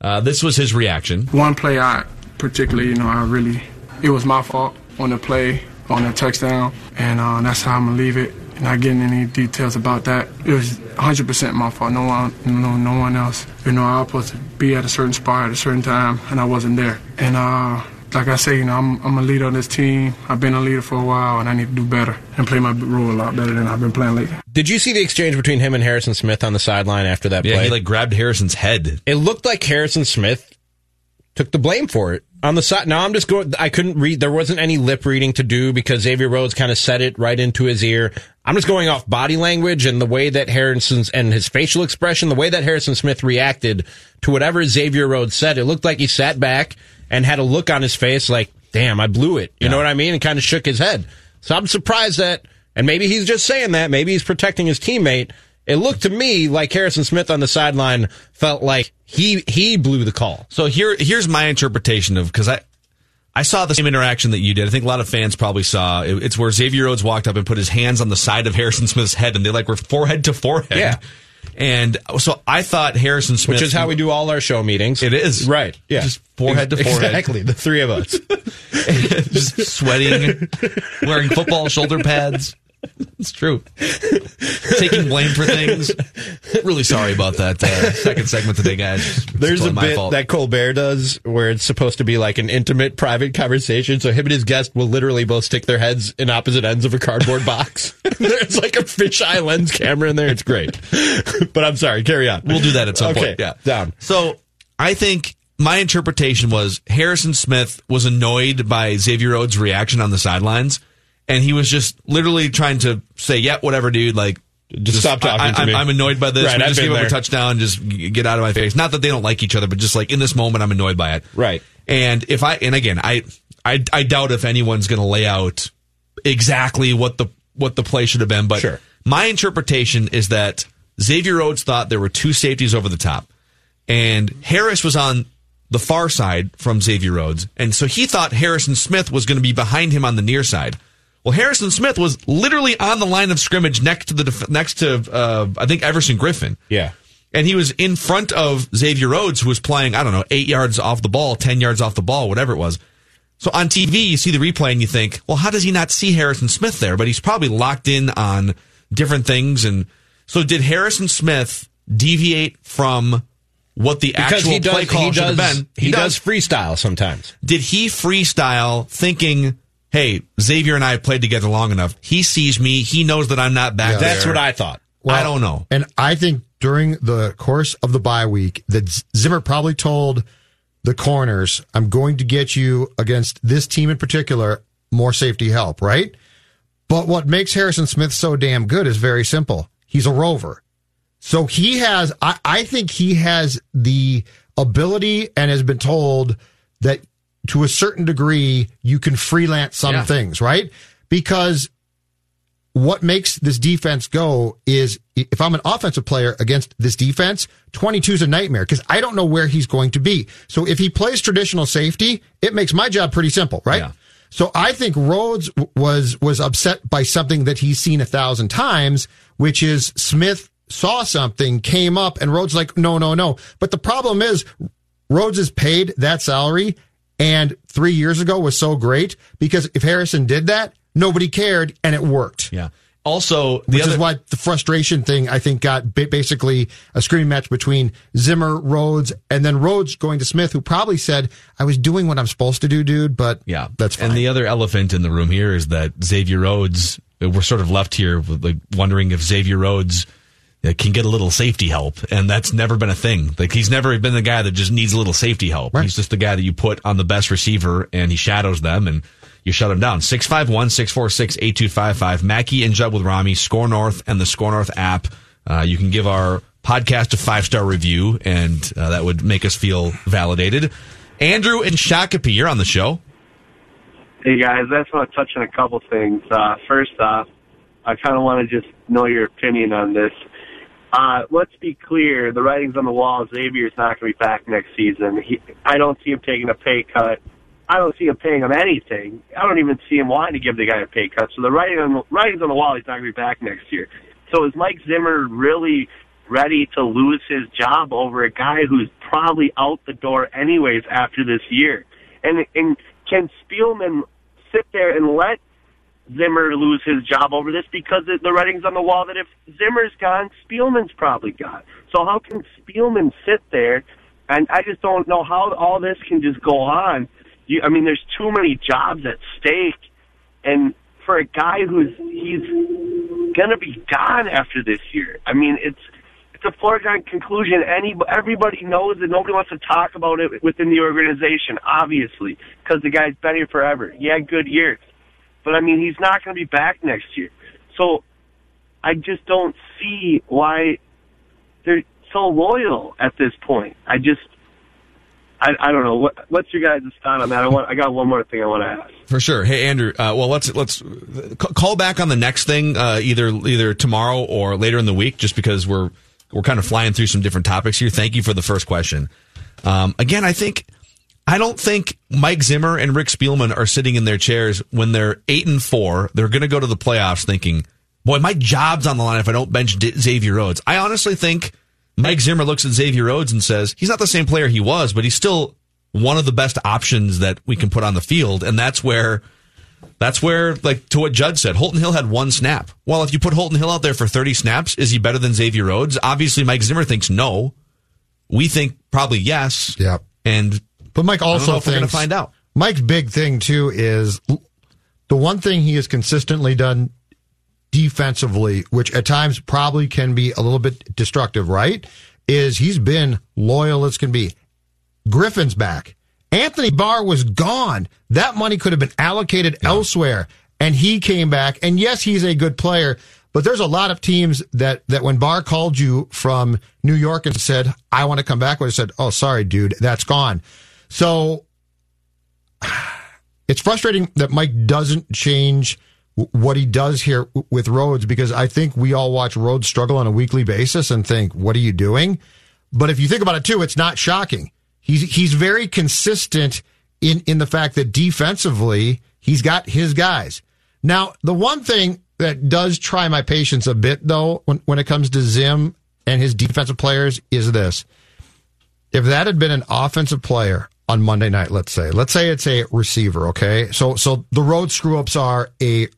Uh, this was his reaction. One play I particularly, you know, I really, it was my fault on the play, on the touchdown, and uh, that's how I'm gonna leave it. Not getting any details about that. It was 100% my fault. No one, no, no one else. You know, I was supposed to be at a certain spot at a certain time, and I wasn't there. And uh, like I say, you know, I'm, I'm a leader on this team. I've been a leader for a while, and I need to do better and play my role a lot better than I've been playing lately. Did you see the exchange between him and Harrison Smith on the sideline after that Yeah, play? he like grabbed Harrison's head. It looked like Harrison Smith took the blame for it on the side. Now I'm just going. I couldn't read. There wasn't any lip reading to do because Xavier Rhodes kind of said it right into his ear. I'm just going off body language and the way that Harrison's and his facial expression, the way that Harrison Smith reacted to whatever Xavier Rhodes said. It looked like he sat back and had a look on his face like, "Damn, I blew it." You know what I mean? And kind of shook his head. So I'm surprised that, and maybe he's just saying that. Maybe he's protecting his teammate. It looked to me like Harrison Smith on the sideline felt like he he blew the call. So here, here's my interpretation of because I, I saw the same interaction that you did. I think a lot of fans probably saw. It- It's where Xavier Rhodes walked up and put his hands on the side of Harrison Smith's head, and they like were forehead to forehead. Yeah. And so I thought Harrison Smith, Which is how we do all our show meetings. It is Right. Yeah. just forehead to forehead, Exactly. The three of us. just sweating, wearing football shoulder pads. It's true. Taking blame for things. Really sorry about that uh, second segment today, guys. It's There's a totally my bit fault. that Colbert does where it's supposed to be like an intimate, private conversation. So him and his guest will literally both stick their heads in opposite ends of a cardboard box. There's like a fisheye lens camera in there. It's great. but I'm sorry. Carry on. We'll do that at some okay, point. Yeah. Down. So I think my interpretation was Harrison Smith was annoyed by Xavier Rhodes' reaction on the sidelines, and he was just literally trying to say, "Yeah, whatever, dude. Like, Just stop talking I, to I'm, me." I'm annoyed by this. Right, We I've just give up a touchdown. Just get out of my face. Not that they don't like each other, but just like in this moment, I'm annoyed by it. Right. And if I and again, I I, I doubt if anyone's going to lay out exactly what the what the play should have been, but Sure. my interpretation is that Xavier Rhodes thought there were two safeties over the top, and Harris was on the far side from Xavier Rhodes, and so he thought Harrison Smith was going to be behind him on the near side. Well, Harrison Smith was literally on the line of scrimmage next to the def- next to uh, I think Everson Griffen. Yeah. And he was in front of Xavier Rhodes, who was playing, I don't know, eight yards off the ball, 10 yards off the ball, whatever it was. So on TV, you see the replay and you think, well, how does he not see Harrison Smith there? But he's probably locked in on different things. And so did Harrison Smith deviate from what the Because actual does, play call should does, have been? he, does freestyle sometimes. Did he freestyle thinking, hey, Xavier and I have played together long enough. He sees me. He knows that I'm not back That's there. what I thought. Well, I don't know. And I think during the course of the bye week that Zimmer probably told the corners, I'm going to get you against this team in particular more safety help, right? But what makes Harrison Smith so damn good is very simple. He's a rover. So he has, I, I think he has the ability and has been told that to a certain degree, you can freelance some Yeah. things, right? Because what makes this defense go is if I'm an offensive player against this defense, 22 is a nightmare because I don't know where he's going to be. So if he plays traditional safety, it makes my job pretty simple, right? Yeah. So I think Rhodes was was upset by something that he's seen a thousand times, which is Smith saw something, came up, and Rhodes like, no, no, no. But the problem is Rhodes is paid that salary, and three years ago was so great because if Harrison did that, nobody cared, and it worked. Yeah. Also, the Which other, is why the frustration thing, I think, got basically a screaming match between Zimmer, Rhodes, and then Rhodes going to Smith, who probably said, I was doing what I'm supposed to do, dude, but Yeah, that's fine. And the other elephant in the room here is that Xavier Rhodes. We're sort of left here with like wondering if Xavier Rhodes can get a little safety help, and that's never been a thing. Like he's never been the guy that just needs a little safety help. He's just the guy that you put on the best receiver, and he shadows them, and you shut him down. 651-646-8255. Mackey and Judd with Rami, SKOR North, and the SKOR North app. Uh, you can give our podcast a five star review, and uh, that would make us feel validated. Andrew and Shakopee, you're on the show. Hey guys, I just want to touch on a couple things. Uh, first off, I kind of want to just know your opinion on this. Uh, let's be clear: the writing's on the wall. Xavier's not going to be back next season. He, I don't see him taking a pay cut. I don't see him paying him anything. I don't even see him wanting to give the guy a pay cut. So the writing on writing's on the wall. He's not going to be back next year. So is Mike Zimmer really ready to lose his job over a guy who's probably out the door anyways after this year? And and can Spielman sit there and let Zimmer lose his job over this because the, writing's on the wall that if Zimmer's gone, Spielman's probably gone. So how can Spielman sit there? And I just don't know how all this can just go on. You, I mean, there's too many jobs at stake, and for a guy who's he's gonna be gone after this year. I mean, it's it's a foregone conclusion. Any everybody knows that nobody wants to talk about it within the organization, obviously, because the guy's been here forever. He had good years, but I mean, he's not going to be back next year. So I just don't see why they're so loyal at this point. I just. I, I don't know. What, what's your guys' thought on that? I want. I got one more thing I want to ask. For sure. Hey, Andrew. Uh, well, let's let's call back on the next thing uh, either either tomorrow or later in the week, just because we're we're kind of flying through some different topics here. Thank you for the first question. Um, again, I think I don't think Mike Zimmer and Rick Spielman are sitting in their chairs when they're eight and four. They're going to go to the playoffs thinking, "Boy, my job's on the line if I don't bench Xavier Rhodes." I honestly think Mike Zimmer looks at Xavier Rhodes and says, "He's not the same player he was, but he's still." One of the best options that we can put on the field, and that's where That's where, like, to what Judd said, Holton Hill had one snap. Well, if you put Holton Hill out there for 30 snaps, is he better than Xavier Rhodes? Obviously, Mike Zimmer thinks no. We think probably yes. Yeah. And But Mike also if we're going to thinks- find out. Mike's big thing too is the one thing he has consistently done defensively, which at times probably can be a little bit destructive, right? Is he's been loyal as can be. Griffen's back. Anthony Barr was gone. That money could have been allocated elsewhere, and he came back. And yes, he's a good player, but there's a lot of teams that that when Barr called you from New York and said, "I want to come back," would have said, "Oh, sorry, dude, that's gone." So it's frustrating that Mike doesn't change what he does here with Rhodes because I think we all watch Rhodes struggle on a weekly basis and think, "What are you doing?" But if you think about it too, it's not shocking. He's he's very consistent in in the fact that defensively he's got his guys. Now, the one thing that does try my patience a bit though when when it comes to Zim and his defensive players is this. If that had been an offensive player on Monday night, let's say, let's say it's a receiver, okay? So so the road screw ups are a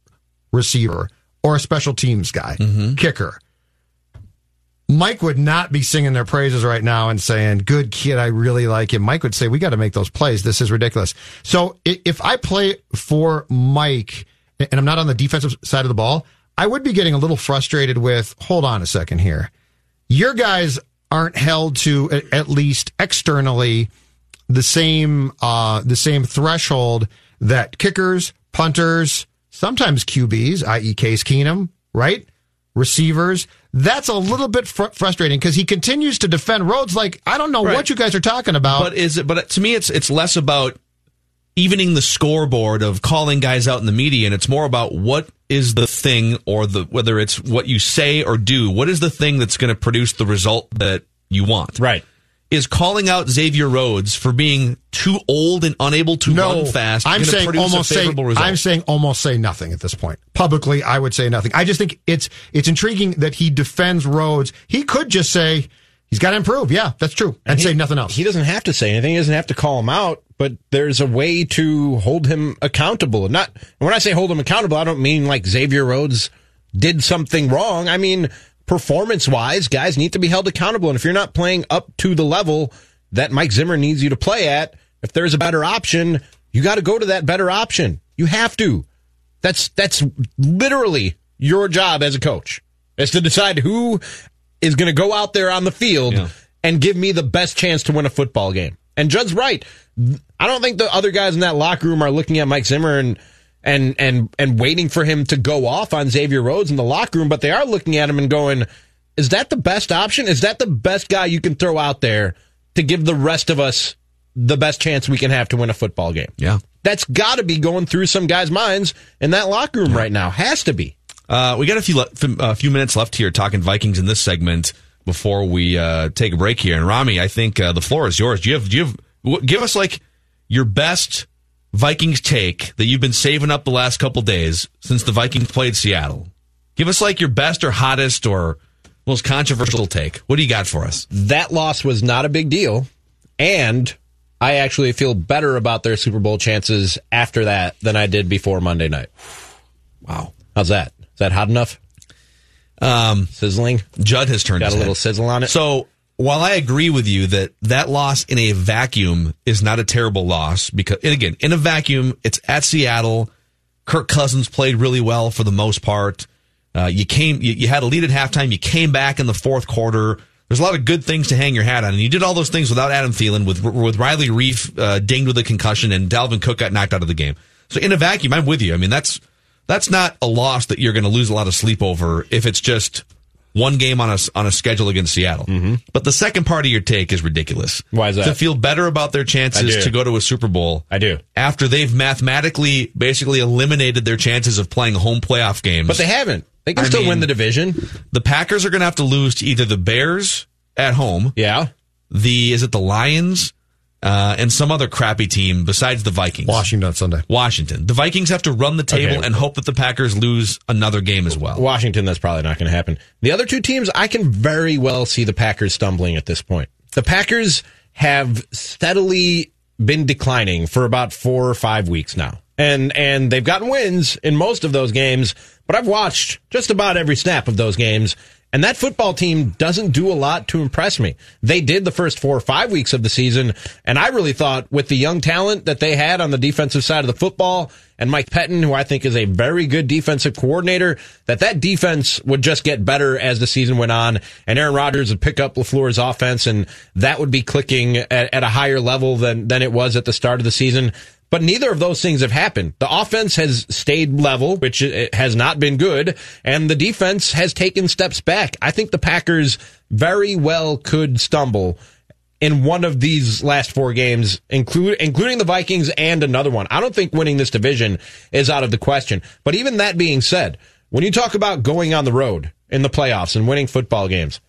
receiver or a special teams guy, mm-hmm. kicker. Mike would not be singing their praises right now and saying, "Good kid, I really like him." Mike would say, "We got to make those plays. This is ridiculous." So if I play for Mike and I'm not on the defensive side of the ball, I would be getting a little frustrated with, "Hold on a second here. Your guys aren't held to at least externally the same uh, the same threshold that kickers, punters, sometimes QBs, i.e. Case Keenum, right? Receivers. That's a little bit fr- frustrating because he continues to defend Rhodes like I don't know Right. what you guys are talking about. But is it? But to me, it's it's less about evening the scoreboard of calling guys out in the media, and it's more about what is the thing, or the whether it's what you say or do. What is the thing that's going to produce the result that you want? Right. Is calling out Xavier Rhodes for being too old and unable to no, run fast. I'm saying almost say result? I'm saying almost say nothing at this point. Publicly, I would say nothing. I just think it's it's intriguing that he defends Rhodes. He could just say he's got to improve. Yeah, that's true, and, he- say nothing else. He doesn't have to say anything. He doesn't have to call him out, but there's a way to hold him accountable. Not and when I say hold him accountable, I don't mean like Xavier Rhodes did something wrong. I mean performance wise, guys need to be held accountable. And if you're not playing up to the level that Mike Zimmer needs you to play at, if there's a better option, you got to go to that better option. You have to. That's that's literally your job as a coach is to decide who is going to go out there on the field and give me the best chance to win a football game. And Judd's right. I don't think the other guys in that locker room are looking at Mike Zimmer and and and and waiting for him to go off on Xavier Rhodes in the locker room, but they are looking at him and going, "Is that the best option? Is that the best guy you can throw out there to give the rest of us the best chance we can have to win a football game?" Yeah. That's got to be going through some guys' minds in that locker room right now. Has to be. Uh, we got a few le- a few minutes left here talking Vikings in this segment before we uh, take a break here. And Rami, I think uh, the floor is yours. Do you have? Do you have? Give us like your best Vikings take that you've been saving up the last couple days since the Vikings played Seattle. Give us like your best or hottest or most controversial take. What do you got for us? That loss was not a big deal, and I actually feel better about their Super Bowl chances after that than I did before Monday night. Wow, how's that? Is that hot enough? Um, sizzling. Judd has turned got a little sizzle on it. So while I agree with you that that loss in a vacuum is not a terrible loss, because and again in a vacuum it's at Seattle. Kirk Cousins played really well for the most part. Uh, you came, you, you had a lead at halftime. You came back in the fourth quarter. There's a lot of good things to hang your hat on, and you did all those things without Adam Thielen, with with Riley Reiff uh, dinged with a concussion, and Dalvin Cook got knocked out of the game. So in a vacuum, I'm with you. I mean, that's that's not a loss that you're going to lose a lot of sleep over if it's just one game on a on a schedule against Seattle. But the second part of your take is ridiculous. Mm-hmm. Why is that? To feel better about their chances to go to a Super Bowl. I do. After they've mathematically basically eliminated their chances of playing home playoff games. But they haven't. They can I still mean, win the division. The Packers are going to have to lose to either the Bears at home. Yeah. The is it the Lions uh, and some other crappy team besides the Vikings. Washington Sunday. Washington. The Vikings have to run the table Okay. and hope that the Packers lose another game as well. Washington, that's probably not going to happen. The other two teams, I can very well see the Packers stumbling at this point. The Packers have steadily been declining for about four or five weeks now. And and they've gotten wins in most of those games, but I've watched just about every snap of those games. And that football team doesn't do a lot to impress me. They did the first four or five weeks of the season, and I really thought with the young talent that they had on the defensive side of the football and Mike Pettine, who I think is a very good defensive coordinator, that that defense would just get better as the season went on, and Aaron Rodgers would pick up LaFleur's offense, and that would be clicking at, at a higher level than than it was at the start of the season. But neither of those things have happened. The offense has stayed level, which has not been good, and the defense has taken steps back. I think the Packers very well could stumble in one of these last four games, include, including the Vikings and another one. I don't think winning this division is out of the question. But even that being said, when you talk about going on the road in the playoffs and winning football games,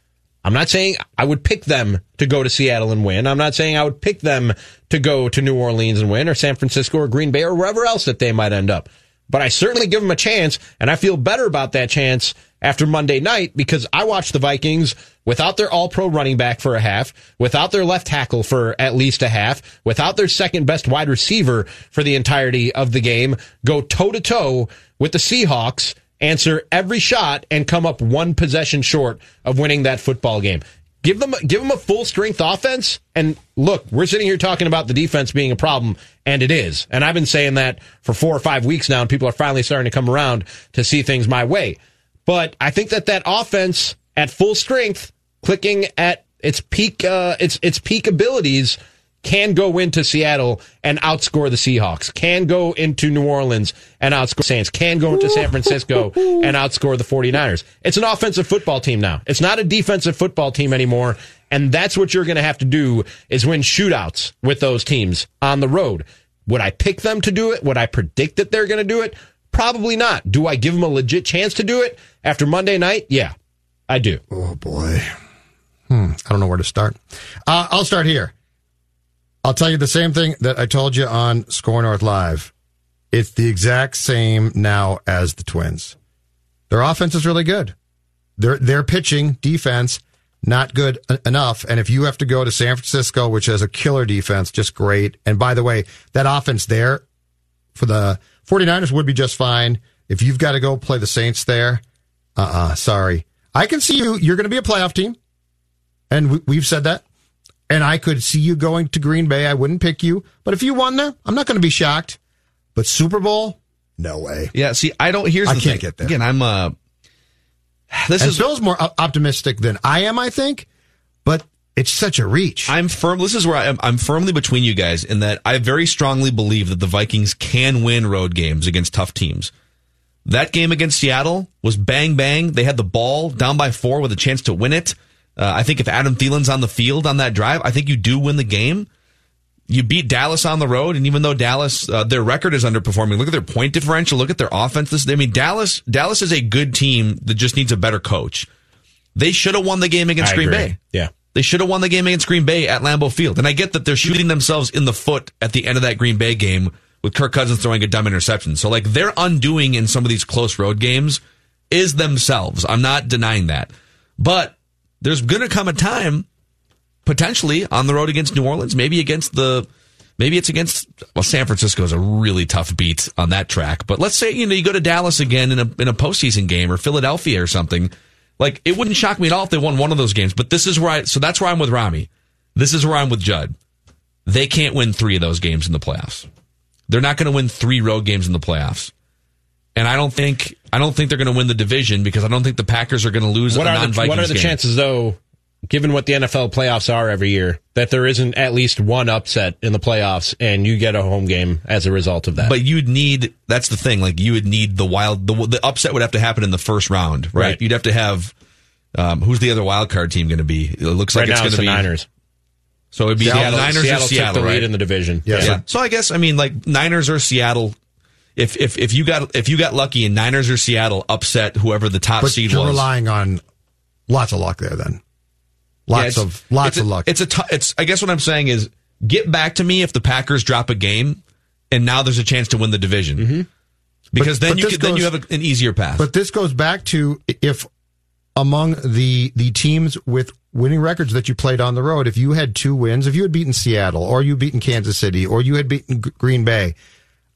I'm not saying I would pick them to go to Seattle and win. I'm not saying I would pick them to go to New Orleans and win or San Francisco or Green Bay or wherever else that they might end up. But I certainly give them a chance and I feel better about that chance after Monday night because I watched the Vikings without their all pro running back for a half, without their left tackle for at least a half, without their second best wide receiver for the entirety of the game, go toe to toe with the Seahawks answer every shot and come up one possession short of winning that football game. Give them give them a full strength offense and look, we're sitting here talking about the defense being a problem and it is. And I've been saying that for 4 or 5 weeks now and people are finally starting to come around to see things my way. But I think that that offense at full strength clicking at its peak uh, its its peak abilities can go into Seattle and outscore the Seahawks, can go into New Orleans and outscore Saints, can go into San Francisco and outscore the 49ers. It's an offensive football team now. It's not a defensive football team anymore. And that's what you're going to have to do is win shootouts with those teams on the road. Would I pick them to do it? Would I predict that they're going to do it? Probably not. Do I give them a legit chance to do it after Monday night? Yeah, I do. Oh boy. Hmm. I don't know where to start. Uh, I'll start here. I'll tell you the same thing that I told you on SKOR North Live. It's the exact same now as the Twins. Their offense is really good. Their their pitching defense not good enough. And if you have to go to San Francisco, which has a killer defense, just great. And by the way, that offense there for the 49ers would be just fine. If you've got to go play the Saints there, uh uh-uh, uh sorry. I can see you. You're going to be a playoff team. And we, we've said that and I could see you going to Green Bay. I wouldn't pick you, but if you won there, I'm not going to be shocked. But Super Bowl, no way. Yeah, see, I don't. Here's I the can't thing. get there. Again, I'm. uh This and is Bill's more optimistic than I am. I think, but it's such a reach. I'm firm. This is where I'm, I'm firmly between you guys in that I very strongly believe that the Vikings can win road games against tough teams. That game against Seattle was bang bang. They had the ball down by four with a chance to win it. Uh, I think if Adam Thielen's on the field on that drive, I think you do win the game. You beat Dallas on the road, and even though Dallas, uh, their record is underperforming, look at their point differential, look at their offense. This, I mean, Dallas, Dallas is a good team that just needs a better coach. They should have won the game against I Green agree. Bay. Yeah. They should have won the game against Green Bay at Lambeau Field. And I get that they're shooting themselves in the foot at the end of that Green Bay game with Kirk Cousins throwing a dumb interception. So like their undoing in some of these close road games is themselves. I'm not denying that. But there's going to come a time potentially on the road against New Orleans, maybe against the maybe it's against well San Francisco is a really tough beat on that track. But let's say you know you go to Dallas again in a in a postseason game or Philadelphia or something. Like it wouldn't shock me at all if they won one of those games. But this is where I so that's where I'm with Rami. This is where I'm with Judd. They can't win three of those games in the playoffs. They're not going to win three road games in the playoffs. And I don't think I don't think they're going to win the division because I don't think the Packers are going to lose What a are the, what are the game. chances, though, given what the NFL playoffs are every year, that there isn't at least one upset in the playoffs and you get a home game as a result of that? But you'd need that's the thing. Like you would need the wild the the upset would have to happen in the first round, right? Right. You'd have to have um, who's the other wild card team going to be? It looks like Right it's going it's to the be Niners. So it'd be Seattle- the Niners Seattle or took Seattle, the lead right? in the division. Yeah. Yeah. So I guess I mean like Niners or Seattle. If if if you got if you got lucky and Niners or Seattle upset whoever the top but seed you're was, relying on lots of luck there. Then lots Yeah, of lots of a- luck. It's a t- it's I guess what I'm saying is get back to me if the Packers drop a game and now there's a chance to win the division. Mm-hmm. Because But- then but you could, then you have a, an easier path. But this goes back to if among the the teams with winning records that you played on the road, if you had two wins, if you had beaten Seattle or you beaten Kansas City or you had beaten G- Green Bay,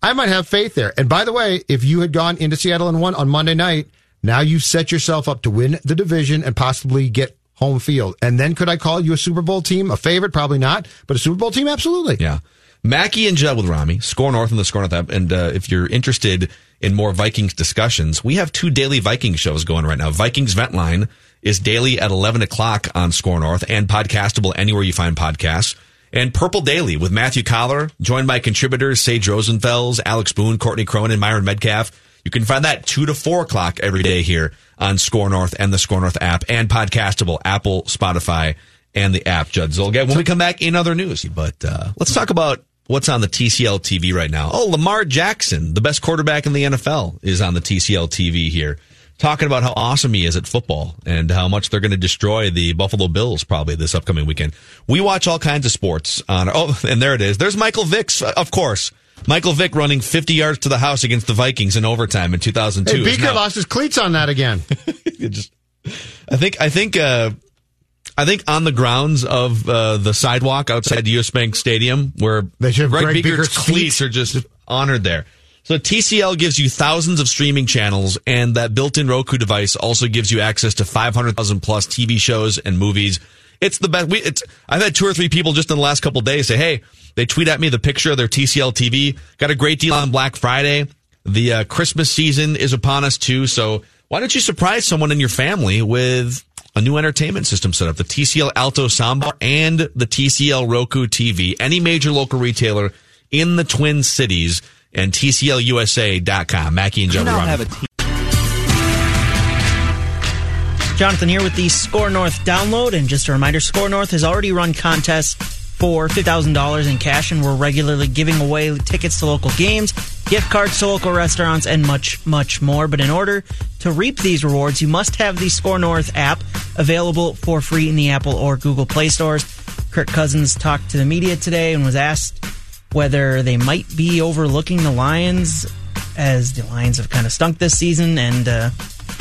I might have faith there. And by the way, if you had gone into Seattle and won on Monday night, now you've set yourself up to win the division and possibly get home field. And then could I call you a Super Bowl team? A favorite? Probably not. But a Super Bowl team? Absolutely. Yeah. Mackey and Judd with Rami, SKOR North and the SKOR North app. And uh, if you're interested in more Vikings discussions, we have two daily Viking shows going right now. Vikings Vent Line is daily at 11 o'clock on SKOR North and podcastable anywhere you find podcasts. And Purple Daily with Matthew Coller, joined by contributors Sage Rosenfels, Alex Boone, Courtney Cronin, and Myron Medcalf. You can find that 2 to 4 o'clock every day here on SKOR North and the SKOR North app and podcastable, Apple, Spotify, and the app, Judd Zolgad. When we come back in other news, but uh, let's talk about what's on the TCL TV right now. Oh, Lamar Jackson, the best quarterback in the NFL, is on the TCL TV here, talking about how awesome he is at football and how much they're going to destroy the Buffalo Bills probably this upcoming weekend. We watch all kinds of sports on. Oh, and there it is. There's Michael Vick's, of course. Michael Vick running 50 yards to the house against the Vikings in overtime in 2002. Hey, Biekert Now- lost his cleats on that again. just, I think, I think, uh, I think on the grounds of uh, the sidewalk outside US Bank Stadium, where They should Greg, Greg Biekert's Biekert's cleats are just honored there. So TCL gives you thousands of streaming channels, and that built-in Roku device also gives you access to 500,000 plus TV shows and movies. It's the best. We, it's, I've had two or three people just in the last couple days say, "Hey, they tweet at me the picture of their TCL TV. Got a great deal on Black Friday. The uh, Christmas season is upon us too. So why don't you surprise someone in your family with a new entertainment system set up? The TCL Alto Soundbar and the TCL Roku TV. Any major local retailer in the Twin Cities and TCLUSA.com. Mackey and Joe. have a Jonathan here with the SKOR North download. And just a reminder SKOR North has already run contests for $50,000 in cash, and we're regularly giving away tickets to local games, gift cards to local restaurants, and much, much more. But in order to reap these rewards, you must have the SKOR North app available for free in the Apple or Google Play stores. Kirk Cousins talked to the media today and was asked whether they might be overlooking the Lions as the Lions have kind of stunk this season, and uh,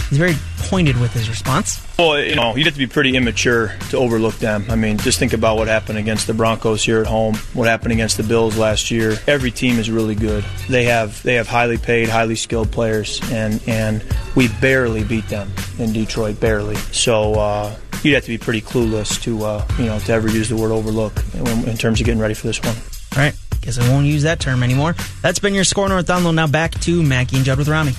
he's very pointed with his response. Well, you know, you'd have to be pretty immature to overlook them. I mean, just think about what happened against the Broncos here at home, what happened against the Bills last year. Every team is really good. They have they have highly paid, highly skilled players, and and we barely beat them in Detroit, barely. So uh, you'd have to be pretty clueless to uh, you know to ever use the word overlook in, in terms of getting ready for this one. All right, guess I won't use that term anymore. That's been your SKOR North download. Now back to Mackey and Judd with Rami.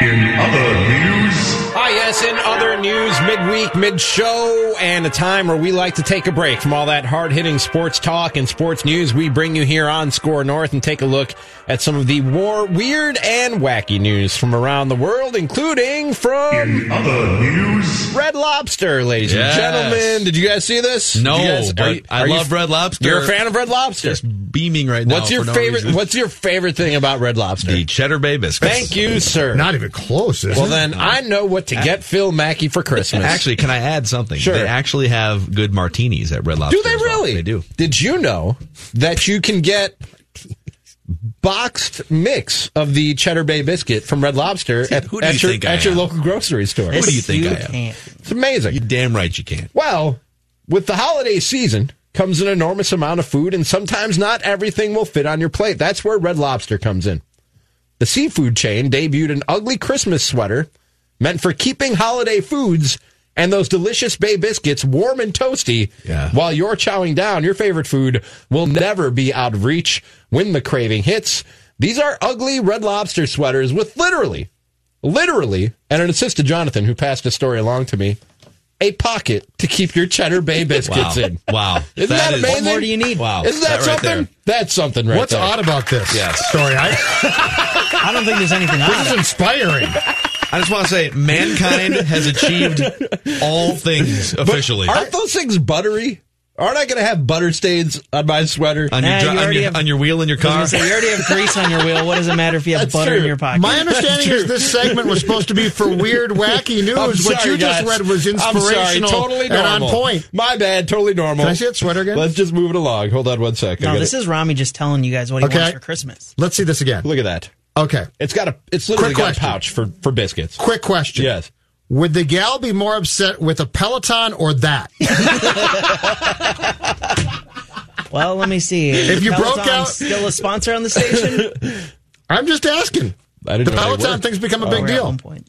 In other news, Ah, yes, in other news, midweek, mid show, and a time where we like to take a break from all that hard hitting sports talk and sports news. We bring you here on SKOR North and take a look at some of the war, weird and wacky news from around the world, including from in other news, Red Lobster, ladies Yes. and gentlemen. Did you guys see this? No, guys- but are you- I are you- love Red Lobster. You're a fan of Red Lobster. Just beaming right now. What's your for no favorite? reason. What's your favorite thing about Red Lobster? the Cheddar Bay biscuits? Thank you, sir. Not even close, is well, it? then I know what to get Phil Mackey for Christmas. Actually, can I add something? Sure. They actually have good martinis at Red Lobster. Do they as well. really? They do. Did you know that you can get boxed mix of the Cheddar Bay biscuit from Red Lobster at, who do at you your, think at your local grocery store? Who do you think I am? can't. It's amazing. You damn right you can't. Well, with the holiday season comes an enormous amount of food, and sometimes not everything will fit on your plate. That's where Red Lobster comes in. The seafood chain debuted an ugly Christmas sweater meant for keeping holiday foods and those delicious bay biscuits warm and toasty Yeah. while you're chowing down. Your favorite food will never be out of reach when the craving hits. These are ugly Red Lobster sweaters with literally, literally, and an assist to Jonathan, who passed a story along to me, a pocket to keep your Cheddar Bay biscuits Wow. in. Wow. Isn't that, is- amazing? What more do you need? Wow. Isn't that, That something? That's something right What's there. odd about this Yes. story? I, I don't think there's anything this odd. is inspiring. I just want to say, mankind has achieved all things officially. Aren't those things buttery? Aren't I going to have butter stains on my sweater? on, your, Nah, dri- you on, your, have- on your wheel in your I was car. say, you already have grease on your wheel. What does it matter if you have That's butter in your pocket? My understanding is this segment was supposed to be for weird, wacky news. I'm what sorry, you just read was I'm sorry, inspirational totally and on point. My bad, totally normal. Can I see that sweater again? Let's just move it along. Hold on one sec. I no, this is Rami just telling you guys what he Okay. wants for Christmas. Let's see this again. Look at that. Okay. It's got a. It's literally Quick got a pouch for for biscuits. Quick question. Yes. Would the gal be more upset with a Peloton or that? Well, let me see. If you broke out- still a sponsor on the station. I'm just asking. I didn't the know Peloton thing's become a Oh, big we're at deal. one point.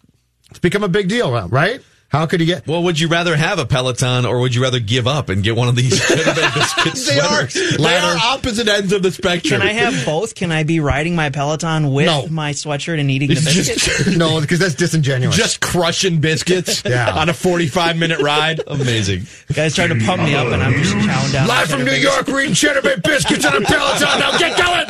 It's become a big deal, right? How could you get? Well, would you rather have a Peloton or would you rather give up and get one of these Cheddar biscuit They are, they are opposite ends of the spectrum. Can I have both? Can I be riding my Peloton with No. my sweatshirt and eating the It's biscuit? just, No, because that's disingenuous. just crushing biscuits Yeah. on a 45 minute ride. Amazing. The Guys tried to pump me up, and I'm just chowing down. Live from New York, we're eating cheddar bay biscuits on a Peloton. Now get going.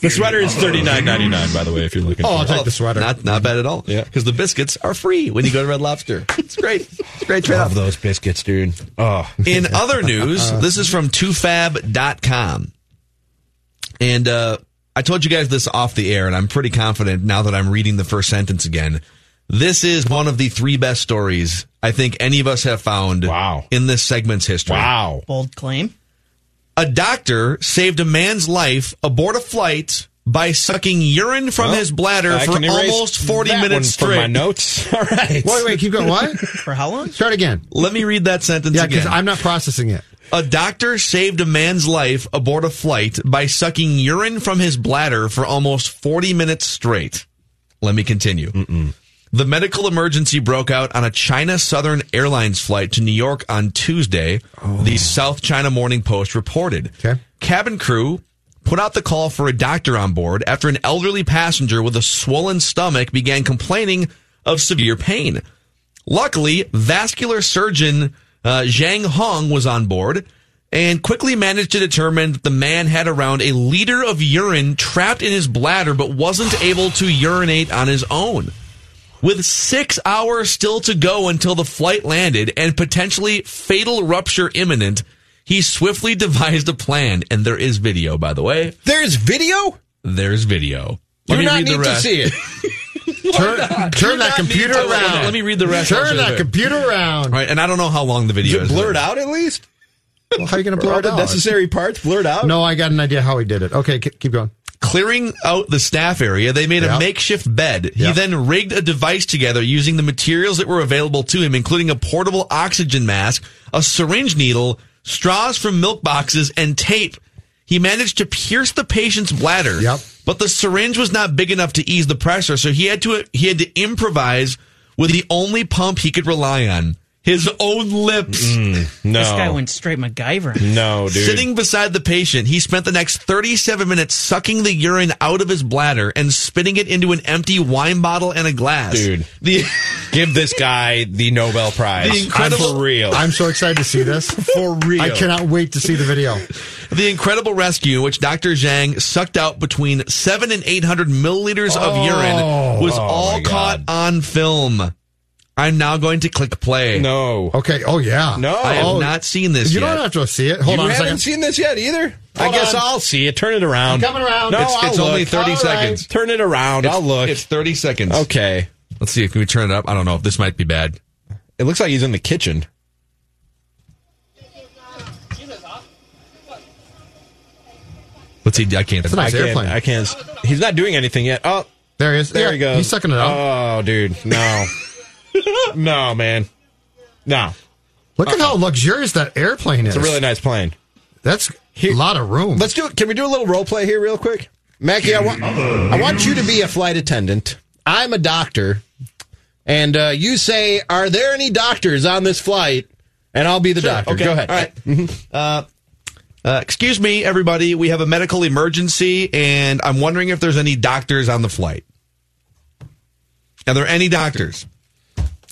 The sweater is thirty nine ninety nine, by the way, if you're looking Oh, I'll for it. take the sweater. Not not bad at all. Yeah. Because the biscuits are free when you go to Red Lobster. It's great. It's a great trade Love those biscuits, dude. Oh. In other news, this is from toofab.com. And uh, I told you guys this off the air, and I'm pretty confident now that I'm reading the first sentence again. This is one of the three best stories I think any of us have found Wow. in this segment's history. Wow. Bold claim. A doctor saved a man's life aboard a flight by sucking urine from Well, his bladder I for can almost 40 that minutes one from straight. my notes. All right. Wait, wait, keep going. What? For how long? Start again. Let me read that sentence Yeah, again. because I'm not processing it. A doctor saved a man's life aboard a flight by sucking urine from his bladder for almost 40 minutes straight. Let me continue. The medical emergency broke out on a China Southern Airlines flight to New York on Tuesday, the oh. South China Morning Post reported. Okay. Cabin crew put out the call for a doctor on board after an elderly passenger with a swollen stomach began complaining of severe pain. Luckily, vascular surgeon uh, Zhang Hong was on board and quickly managed to determine that the man had around a liter of urine trapped in his bladder but wasn't able to urinate on his own. With six hours still to go until the flight landed and potentially fatal rupture imminent, he swiftly devised a plan. And there is video, by the way. There's video? There's video. Do Let me not read need the to rest. see it. Turn, turn that computer need around. Let me read the rest. Turn that computer around. All right, and I don't know how long the video Is is. it blurred out at least? Well, how are you going to blur Are it the necessary parts blurred out? No, I got an idea how he did it. Okay, keep going. Clearing out the staff area, they made a makeshift bed. He then rigged a device together using the materials that were available to him, including a portable oxygen mask, a syringe needle, straws from milk boxes, and tape. He managed to pierce the patient's bladder, Yep. but the syringe was not big enough to ease the pressure, so he had to he had to improvise with the only pump he could rely on: his own lips. Mm, no. This guy went straight MacGyver. no, dude. Sitting beside the patient, he spent the next 37 minutes sucking the urine out of his bladder and spitting it into an empty wine bottle and a glass. Dude. The, Give this guy the Nobel Prize. The incredible- I'm for real. I'm so excited to see this. for real. I cannot wait to see the video. the incredible rescue which Dr. Zhang sucked out between 7 and 800 milliliters of urine oh. was Oh, all caught on film. I'm now going to click play. No. Okay. Oh yeah. No. I have Oh, not seen this You yet. don't have to see it. Hold you on a haven't second. seen this yet either? I guess on. I'll see it. Turn it around. I'm coming around. No, It's- I'll it's only 30 All seconds. Turn it around. It's, I'll look. It's 30 seconds. okay. Let's see. Can we turn it up? I don't know. This might be bad. It looks like he's in the kitchen. Let's see. I can't. It's a nice I can't, airplane. I can't. He's not doing anything yet. Oh, There he is. there Yeah, he goes. He's sucking it up. Oh, dude. No. no, man. No. Look at how luxurious that airplane is. It's a really nice plane. That's a lot of room. Let's do it. Can we do a little role play here, real quick? Mackey, I want I want you to be a flight attendant. I'm a doctor, and uh, you say, "Are there any doctors on this flight?" And I'll be the doctor. Okay. Go ahead. All right. Uh, uh, excuse me, everybody. We have a medical emergency, and I'm wondering if there's any doctors on the flight. Are there any doctors?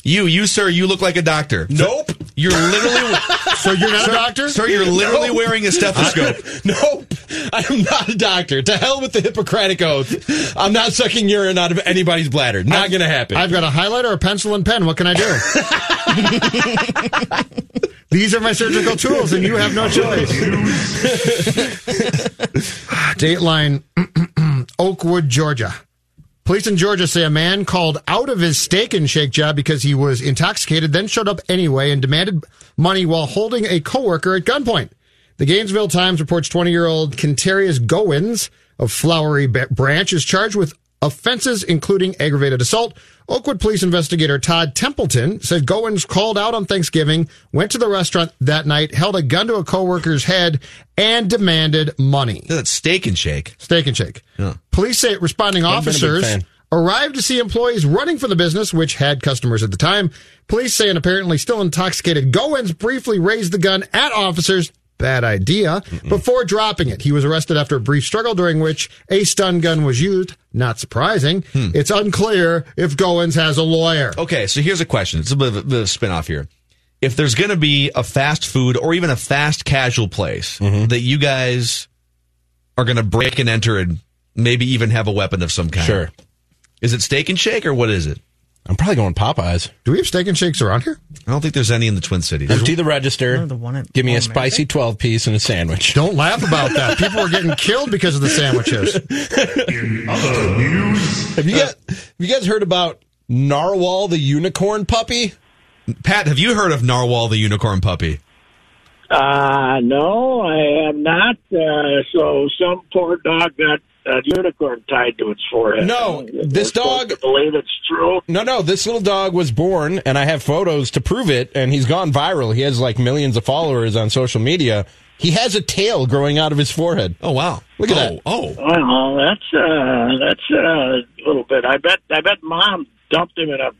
You, you, sir, you look like a doctor. Nope. You're literally. so you're not sir, a doctor? Sir, you're literally Nope. wearing a stethoscope. nope. I am not a doctor. To hell with the Hippocratic oath. I'm not sucking urine out of anybody's bladder. Not going to happen. I've got a highlighter, a pencil, and pen. What can I do? These are my surgical tools, and you have no choice. Dateline, Oakwood, Georgia. Police in Georgia say a man called out of his steak and shake job because he was intoxicated, then showed up anyway and demanded money while holding a coworker at gunpoint. The Gainesville Times reports 20 year old Kenterius Goins of Flowery Branch is charged with offenses, including aggravated assault. Oakwood police investigator Todd Templeton said Goins called out on Thanksgiving, went to the restaurant that night, held a gun to a coworker's head, and demanded money. That's steak and shake. Steak and shake. Police say responding Haven't been a big officers arrived to see employees running for the business, which had customers at the time. Police say an apparently still intoxicated Goins briefly raised the gun at officers. Bad idea. Before dropping it, he was arrested after a brief struggle during which a stun gun was used. Not surprising. Hmm. It's unclear if Goins has a lawyer. Okay, so here's a question. It's a bit of a, bit of a spin off here. If there's going to be a fast food or even a fast casual place mm-hmm. that you guys are going to break and enter and maybe even have a weapon of some kind, Sure. Is it steak and shake or what is it? I'm probably going Popeyes. Do we have steak and shakes around here? I don't think there's any in the Twin Cities. Empty the register. the one at Give me a All spicy 12 piece and a sandwich. Don't laugh about that. People are getting killed because of the sandwiches. In other news, Have you guys, have you guys heard about Narwhal the unicorn puppy? Pat, have you heard of Narwhal the unicorn puppy? Uh, no, I have not. Uh, so some poor dog got a unicorn tied to its forehead. No, this dog- to believe it's true. No, no, this little dog was born, and I have photos to prove it, and he's gone viral. He has like millions of followers on social media. He has a tail growing out of his forehead. Oh wow! Look at oh, that. Oh, Well, that's uh, that's uh, a little bit. I bet. I bet mom dumped him in a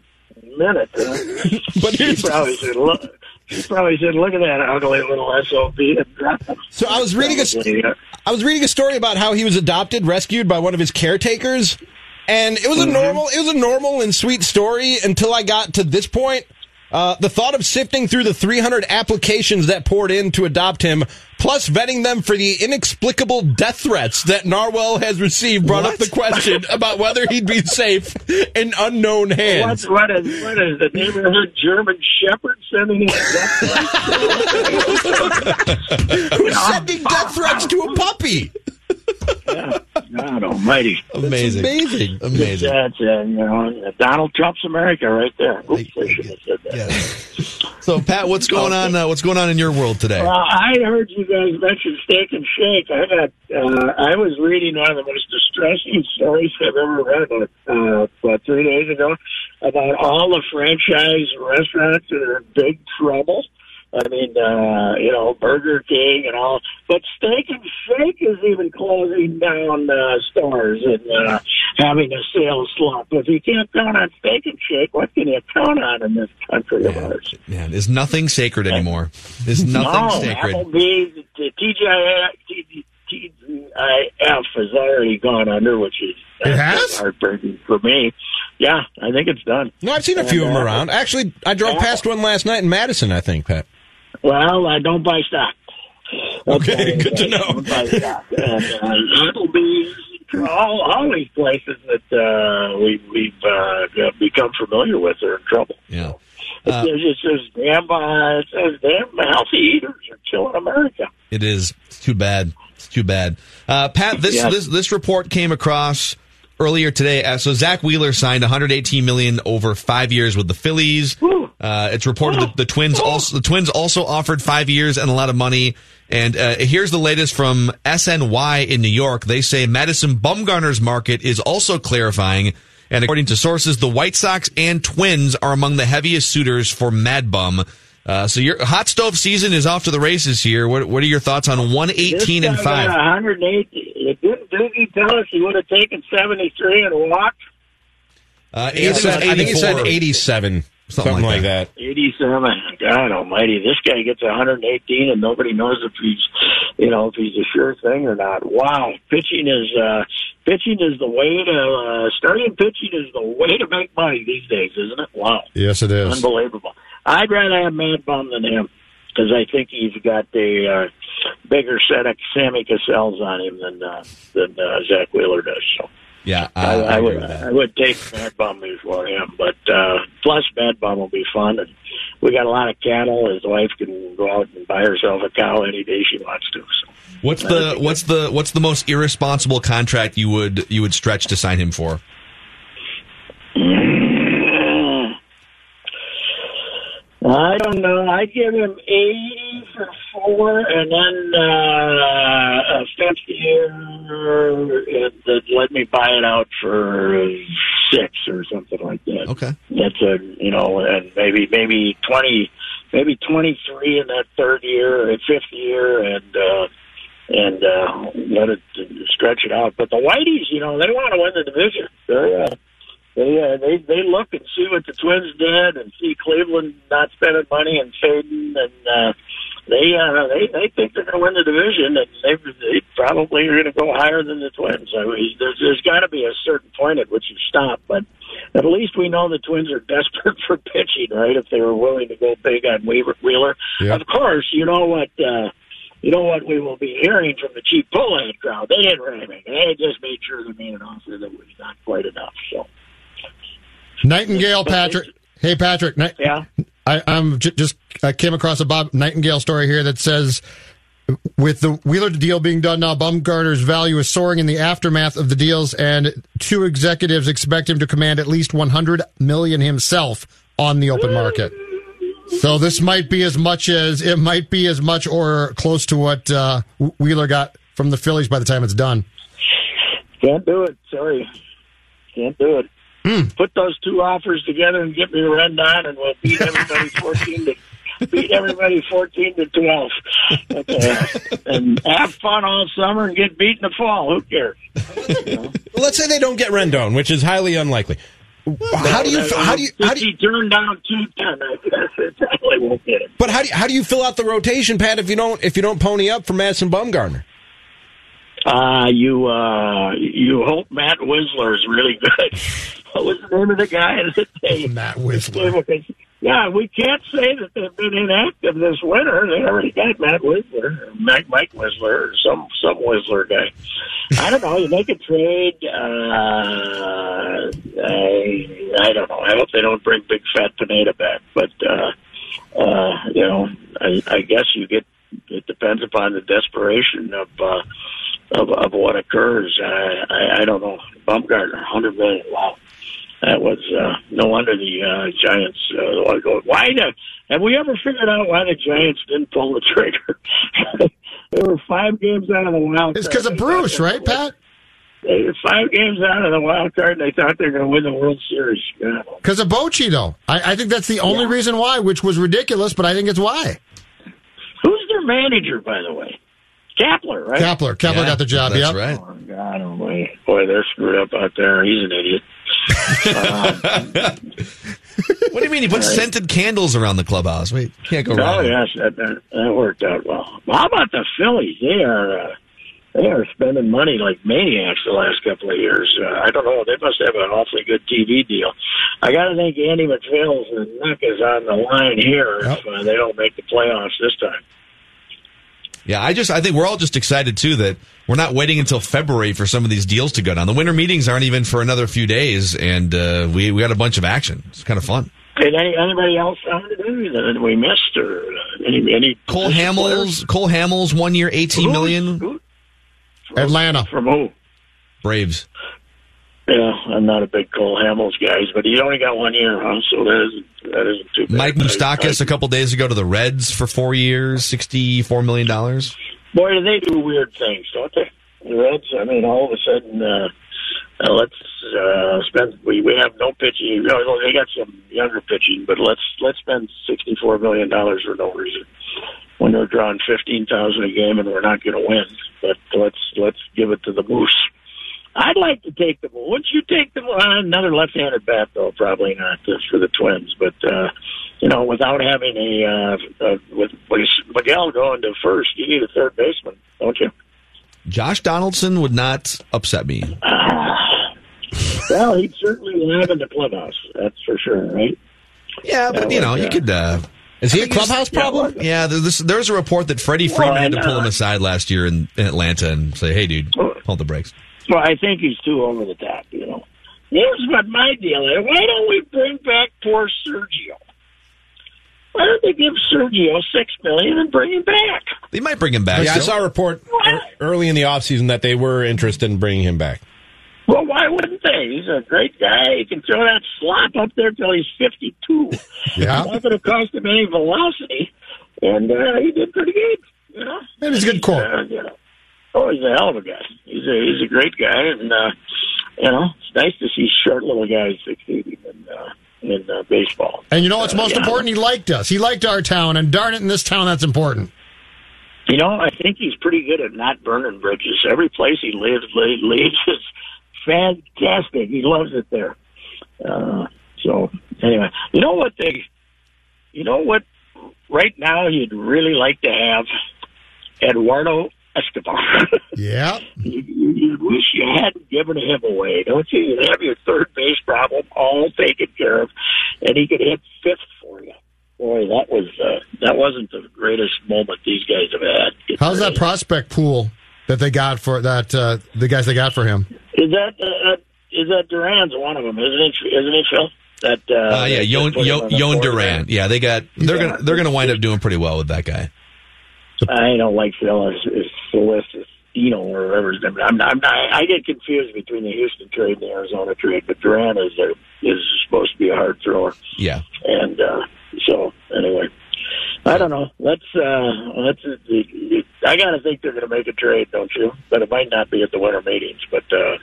minute. But she probably said, "Look." She probably said, "Look at that ugly little sob." And dropped him. So I was reading a, I was reading a story about how he was adopted, rescued by one of his caretakers, and it was a mm-hmm. normal, it was a normal and sweet story until I got to this point. Uh, the thought of sifting through the 300 applications that poured in to adopt him, plus vetting them for the inexplicable death threats that Narwhal has received, brought up the question about whether he'd be safe in unknown hands. What, what is what is the neighborhood German Shepherd sending in death Who's sending death threats to a puppy? God Almighty! amazing, Amazing. amazing. That's uh, you know Donald Trump's America right there. Oops, I shouldn't have said that. So, Pat, what's going on? Uh, what's going on in your world today? Well, I heard you guys mention Steak and Shake. I got. Uh, I was reading one of the most distressing stories I've ever read uh, about three days ago about all the franchise restaurants that are in big trouble. I mean, uh, you know, Burger King and all, but Steak and Shake is even closing down uh, stores and uh, having a sales slump. If you can't count on Steak and Shake, what can you count on in this country of ours? Man, is nothing sacred anymore? Is nothing no, sacred? Applebee's, the TGI, TGIF has already gone under, which is It has? heartbreaking for me. Yeah, I think it's done. No, I've seen a few of them uh, around. Actually, I drove past one last night in Madison, I think, Pat. Well, I don't buy stock. Okay, good to know. Don't buy stock. And, uh, Applebee's, all, all these places that uh, we, we've uh, become familiar with are in trouble. Yeah. It Uh, says, it damn, uh, it says damn healthy eaters are killing America. It is. It's too bad. It's too bad. Uh, Pat, this, Yeah. this this report came across earlier today. Uh, so Zack Wheeler signed 118 million over five years with the Phillies. Uh, it's reported that the Twins also the Twins also offered five years and a lot of money. And uh, here's the latest from SNY in New York. They say Madison Bumgarner's market is also clarifying. And according to sources, the White Sox and Twins are among the heaviest suitors for Mad Bum. Uh, so your hot stove season is off to the races here. What, what are your thoughts on 118 and 5? got 108. Didn't Doogie tell us he would have taken 73 and walked? Uh, He said- I think he said 87, something, Something like like that. 87. God almighty. This guy gets 118 and nobody knows if he's, you know, if he's a sure thing or not. Wow. Pitching is, uh, pitching is the way to, uh, starting pitching is the way to make money these days, isn't it? Wow. Yes, it is. Unbelievable. I'd rather have Mad Bum than him because I think he's got a uh, bigger set of Sammy Cassell's on him than uh, than uh, Zack Wheeler does. So Yeah, I, I, would I would take Mad Bum before him. But uh, plus Mad Bum will be fun, and we got a lot of cattle. His wife can go out and buy herself a cow any day she wants to. So. What's the what's the what's the most irresponsible contract you would you would stretch to sign him for? I don't know. I'd give him 80 for four and then uh, a fifth year and let me buy it out for six or something like that. Okay. That's a, you know, and maybe, maybe 20, maybe 23 in that third year or fifth year and, uh, and uh, let it stretch it out. But the Whiteys, you know, they want to win the division. They're, uh, they uh, they they look and see what the Twins did, and see Cleveland not spending money and fading, and uh, they uh, they they think they're going to win the division, and they they probably are going to go higher than the Twins. I mean, there's there's got to be a certain point at which you stop, but at least we know the Twins are desperate for pitching, right? If they were willing to go big on Weaver, Wheeler, Yeah. of course, you know what. uh you know what we will be hearing from the cheap Pohlad crowd? They didn't really make it. They just made sure they made an offer that was not quite enough. So Nightingale, Patrick. Hey, Patrick. Ni- Yeah. I, I'm j- just I came across a Bob Nightingale story here that says, with the Wheeler deal being done now, Bumgarner's value is soaring in the aftermath of the deals, and two executives expect him to command at least 100 million himself on the open market. So this might be as much as it might be as much or close to what uh, Wheeler got from the Phillies by the time it's done. can't do it. Sorry, can't do it. Hmm. Put those two offers together and get me Rendon, and we'll beat everybody fourteen to beat everybody fourteen to twelve. Okay. and have fun all summer and get beat in the fall. Who cares? Well, let's say they don't get Rendon, which is highly unlikely. How do you how do you how do you, he turned down two ten? I guess it probably won't get it. but how do you, how do you fill out the rotation, Pat? If you don't if you don't pony up for Madison Bumgarner, Uh, you uh, you hope Matt Whistler is really good. what was the name of the guy that they Matt Whistler. Yeah, we can't say that they've been inactive this winter. They already got Matt Whistler, Mike Mike Whistler, or some some Whistler guy. I don't know. You make a trade. Uh, I I don't know. I hope they don't bring Big Fat Pineda back, but uh, uh, you know, I, I guess you get. It depends upon the desperation of. Uh, of, of what occurs. I, I, I don't know. Bumgarner, hundred million. Wow, that was uh, no wonder the uh, Giants. Uh, go- why the, have we ever figured out why the Giants didn't pull the trigger? they were five games out of the wild. It's because of Bruce, right, Pat? They were five games out of the wild card, and they thought they were going to win the World Series. Because of Bochy, though. I, I think that's the only reason why, which was ridiculous, but I think it's why. Who's their manager, by the way? Kapler, right? Kapler. Kapler got the job. That's Yep. right. Oh, God, oh boy. boy, they're screwed up out there. He's an idiot. What do you mean? He put scented candles around the clubhouse. Wait, can't go Oh wrong. yes, that, that that worked out well. How about the Phillies? They are uh, they are spending money like maniacs the last couple of years. Uh, I don't know. They must have an awfully good TV deal. I got to think Andy MacPhail's neck is on the line here if uh, they don't make the playoffs this time. Yeah, I just I think we're all just excited too that we're not waiting until February for some of these deals to go down. The winter meetings aren't even for another few days, and uh, we we got a bunch of action. It's kind of fun. Did any, anybody else found it that we missed or uh, any any Cole Hamels, Cole Hamels, one year, eighteen million. Atlanta. from who? Braves. Yeah, I'm not a big Cole Hamels guy, but he only got one year, huh? So that isn't that isn't too bad. Mike Moustakas a couple days ago to the Reds for four years, sixty four million dollars. Boy, do they do weird things, don't they? The Reds. I mean, all of a sudden, uh, uh, let's uh, spend. We we have no pitching. You know, they got some younger pitching, but let's let's spend sixty four million dollars for no reason when they're drawing fifteen thousand a game and we're not going to win. But let's let's give it to the Moose. I'd like to take the. Wouldn't you take the uh, another left-handed bat though? Probably not uh, for the Twins, but uh, you know, without having a uh, uh, with, with Miguel going to first, you need a third baseman, don't you? Josh Donaldson would not upset me. Well, he'd certainly have in the clubhouse. That's for sure, right? Yeah, but you know, you could. Uh, is he a clubhouse problem? Yeah, there- there's a report that Freddie Well, Freeman I had to pull him aside last year in, in Atlanta and say, "Hey, dude, hold the brakes." Well, I think he's too over the top. You know. Here's what my deal is. Why don't we bring back poor Sergio? Why don't they give Sergio six million and bring him back? They might bring him back. Yeah, I saw a report ear- early in the offseason that they were interested in bringing him back. Well, why wouldn't they? He's a great guy. He can throw that slop up there till he's 52. Yeah. Not going to cost him any velocity. And uh, he did pretty good, you know. And he's a good quote. Uh, you know. Oh, he's a hell of a guy. He's a he's a great guy, and uh, you know it's nice to see short little guys succeeding in uh, in uh, baseball. And you know what's Uh, most yeah. important? He liked us. He liked our town, and darn it, in this town, that's important. You know, I think he's pretty good at not burning bridges. Every place he lives, li- leaves is fantastic. He loves it there. Uh, so anyway, you know what they, you know what, right now you'd really like to have Eduardo Escobar. Yeah. you, you, you wish you hadn't given him away, don't you? You'd have your third base problem all taken care of, and he could hit fifth for you. Boy, that was uh, that wasn't the greatest moment these guys have had. How's that prospect pool that they got for that? Uh, the guys they got for him. Is that uh, uh, is that Duran's one of them? Isn't it? Isn't it Phil? That uh, Uh, yeah, that Yon, put him Yon, Yon Duran. Yeah, they got. They're Yeah. gonna. They're gonna wind up doing pretty well with that guy. I don't like Phil as, as Celestino or whatever his name. I'm not, I'm not, I get confused between the Houston trade and the Arizona trade, but Duran is a, is supposed to be a hard thrower, Yeah. and uh, so anyway. I don't know. Let's. uh Let's. I gotta think they're going to make a trade, don't you? But it might not be at the winter meetings. But uh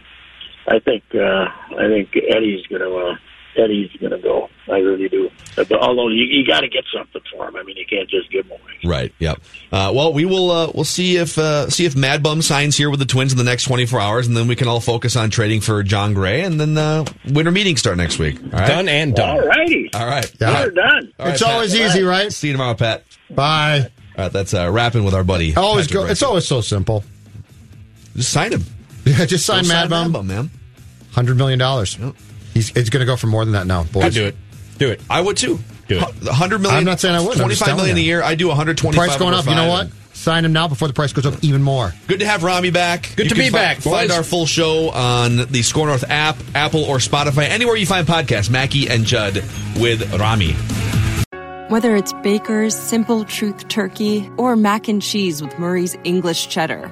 I think. uh I think Eddie's going to. uh Eddie's going to go. I really do. But, although you, you got to get something for him. I mean, you can't just give him away. Right. Yep. Uh, well, we will. Uh, we'll see if uh, see if Mad Bum signs here with the Twins in the next 24 hours, and then we can all focus on trading for Jon Gray, and then uh, winter meetings start next week. All right. Done and done. All righty. All right. We're done. All right, it's Pat. always easy, right? See you tomorrow, Pat. Bye. All right. That's uh, rapping with our buddy. Always Patrick go. It's always so simple. Just sign him. Yeah, just sign Go Mad Bum. Bum, man. Hundred million dollars. He's it's going to go for more than that now, boys. I'd do it. Do it. I would too. Do it. 100 million. I'm not saying I wouldn't. I'm just 25 million telling a year. I do 125. Price going up. You know what? Sign him now before the price goes up even more. Good to have Rami back. Good You to can be fi- back, Find boys. our full show on the SKOR North app, Apple or Spotify, anywhere you find podcasts. Mackey and Judd with Rami. Whether it's Baker's Simple Truth Turkey or mac and cheese with Murray's English Cheddar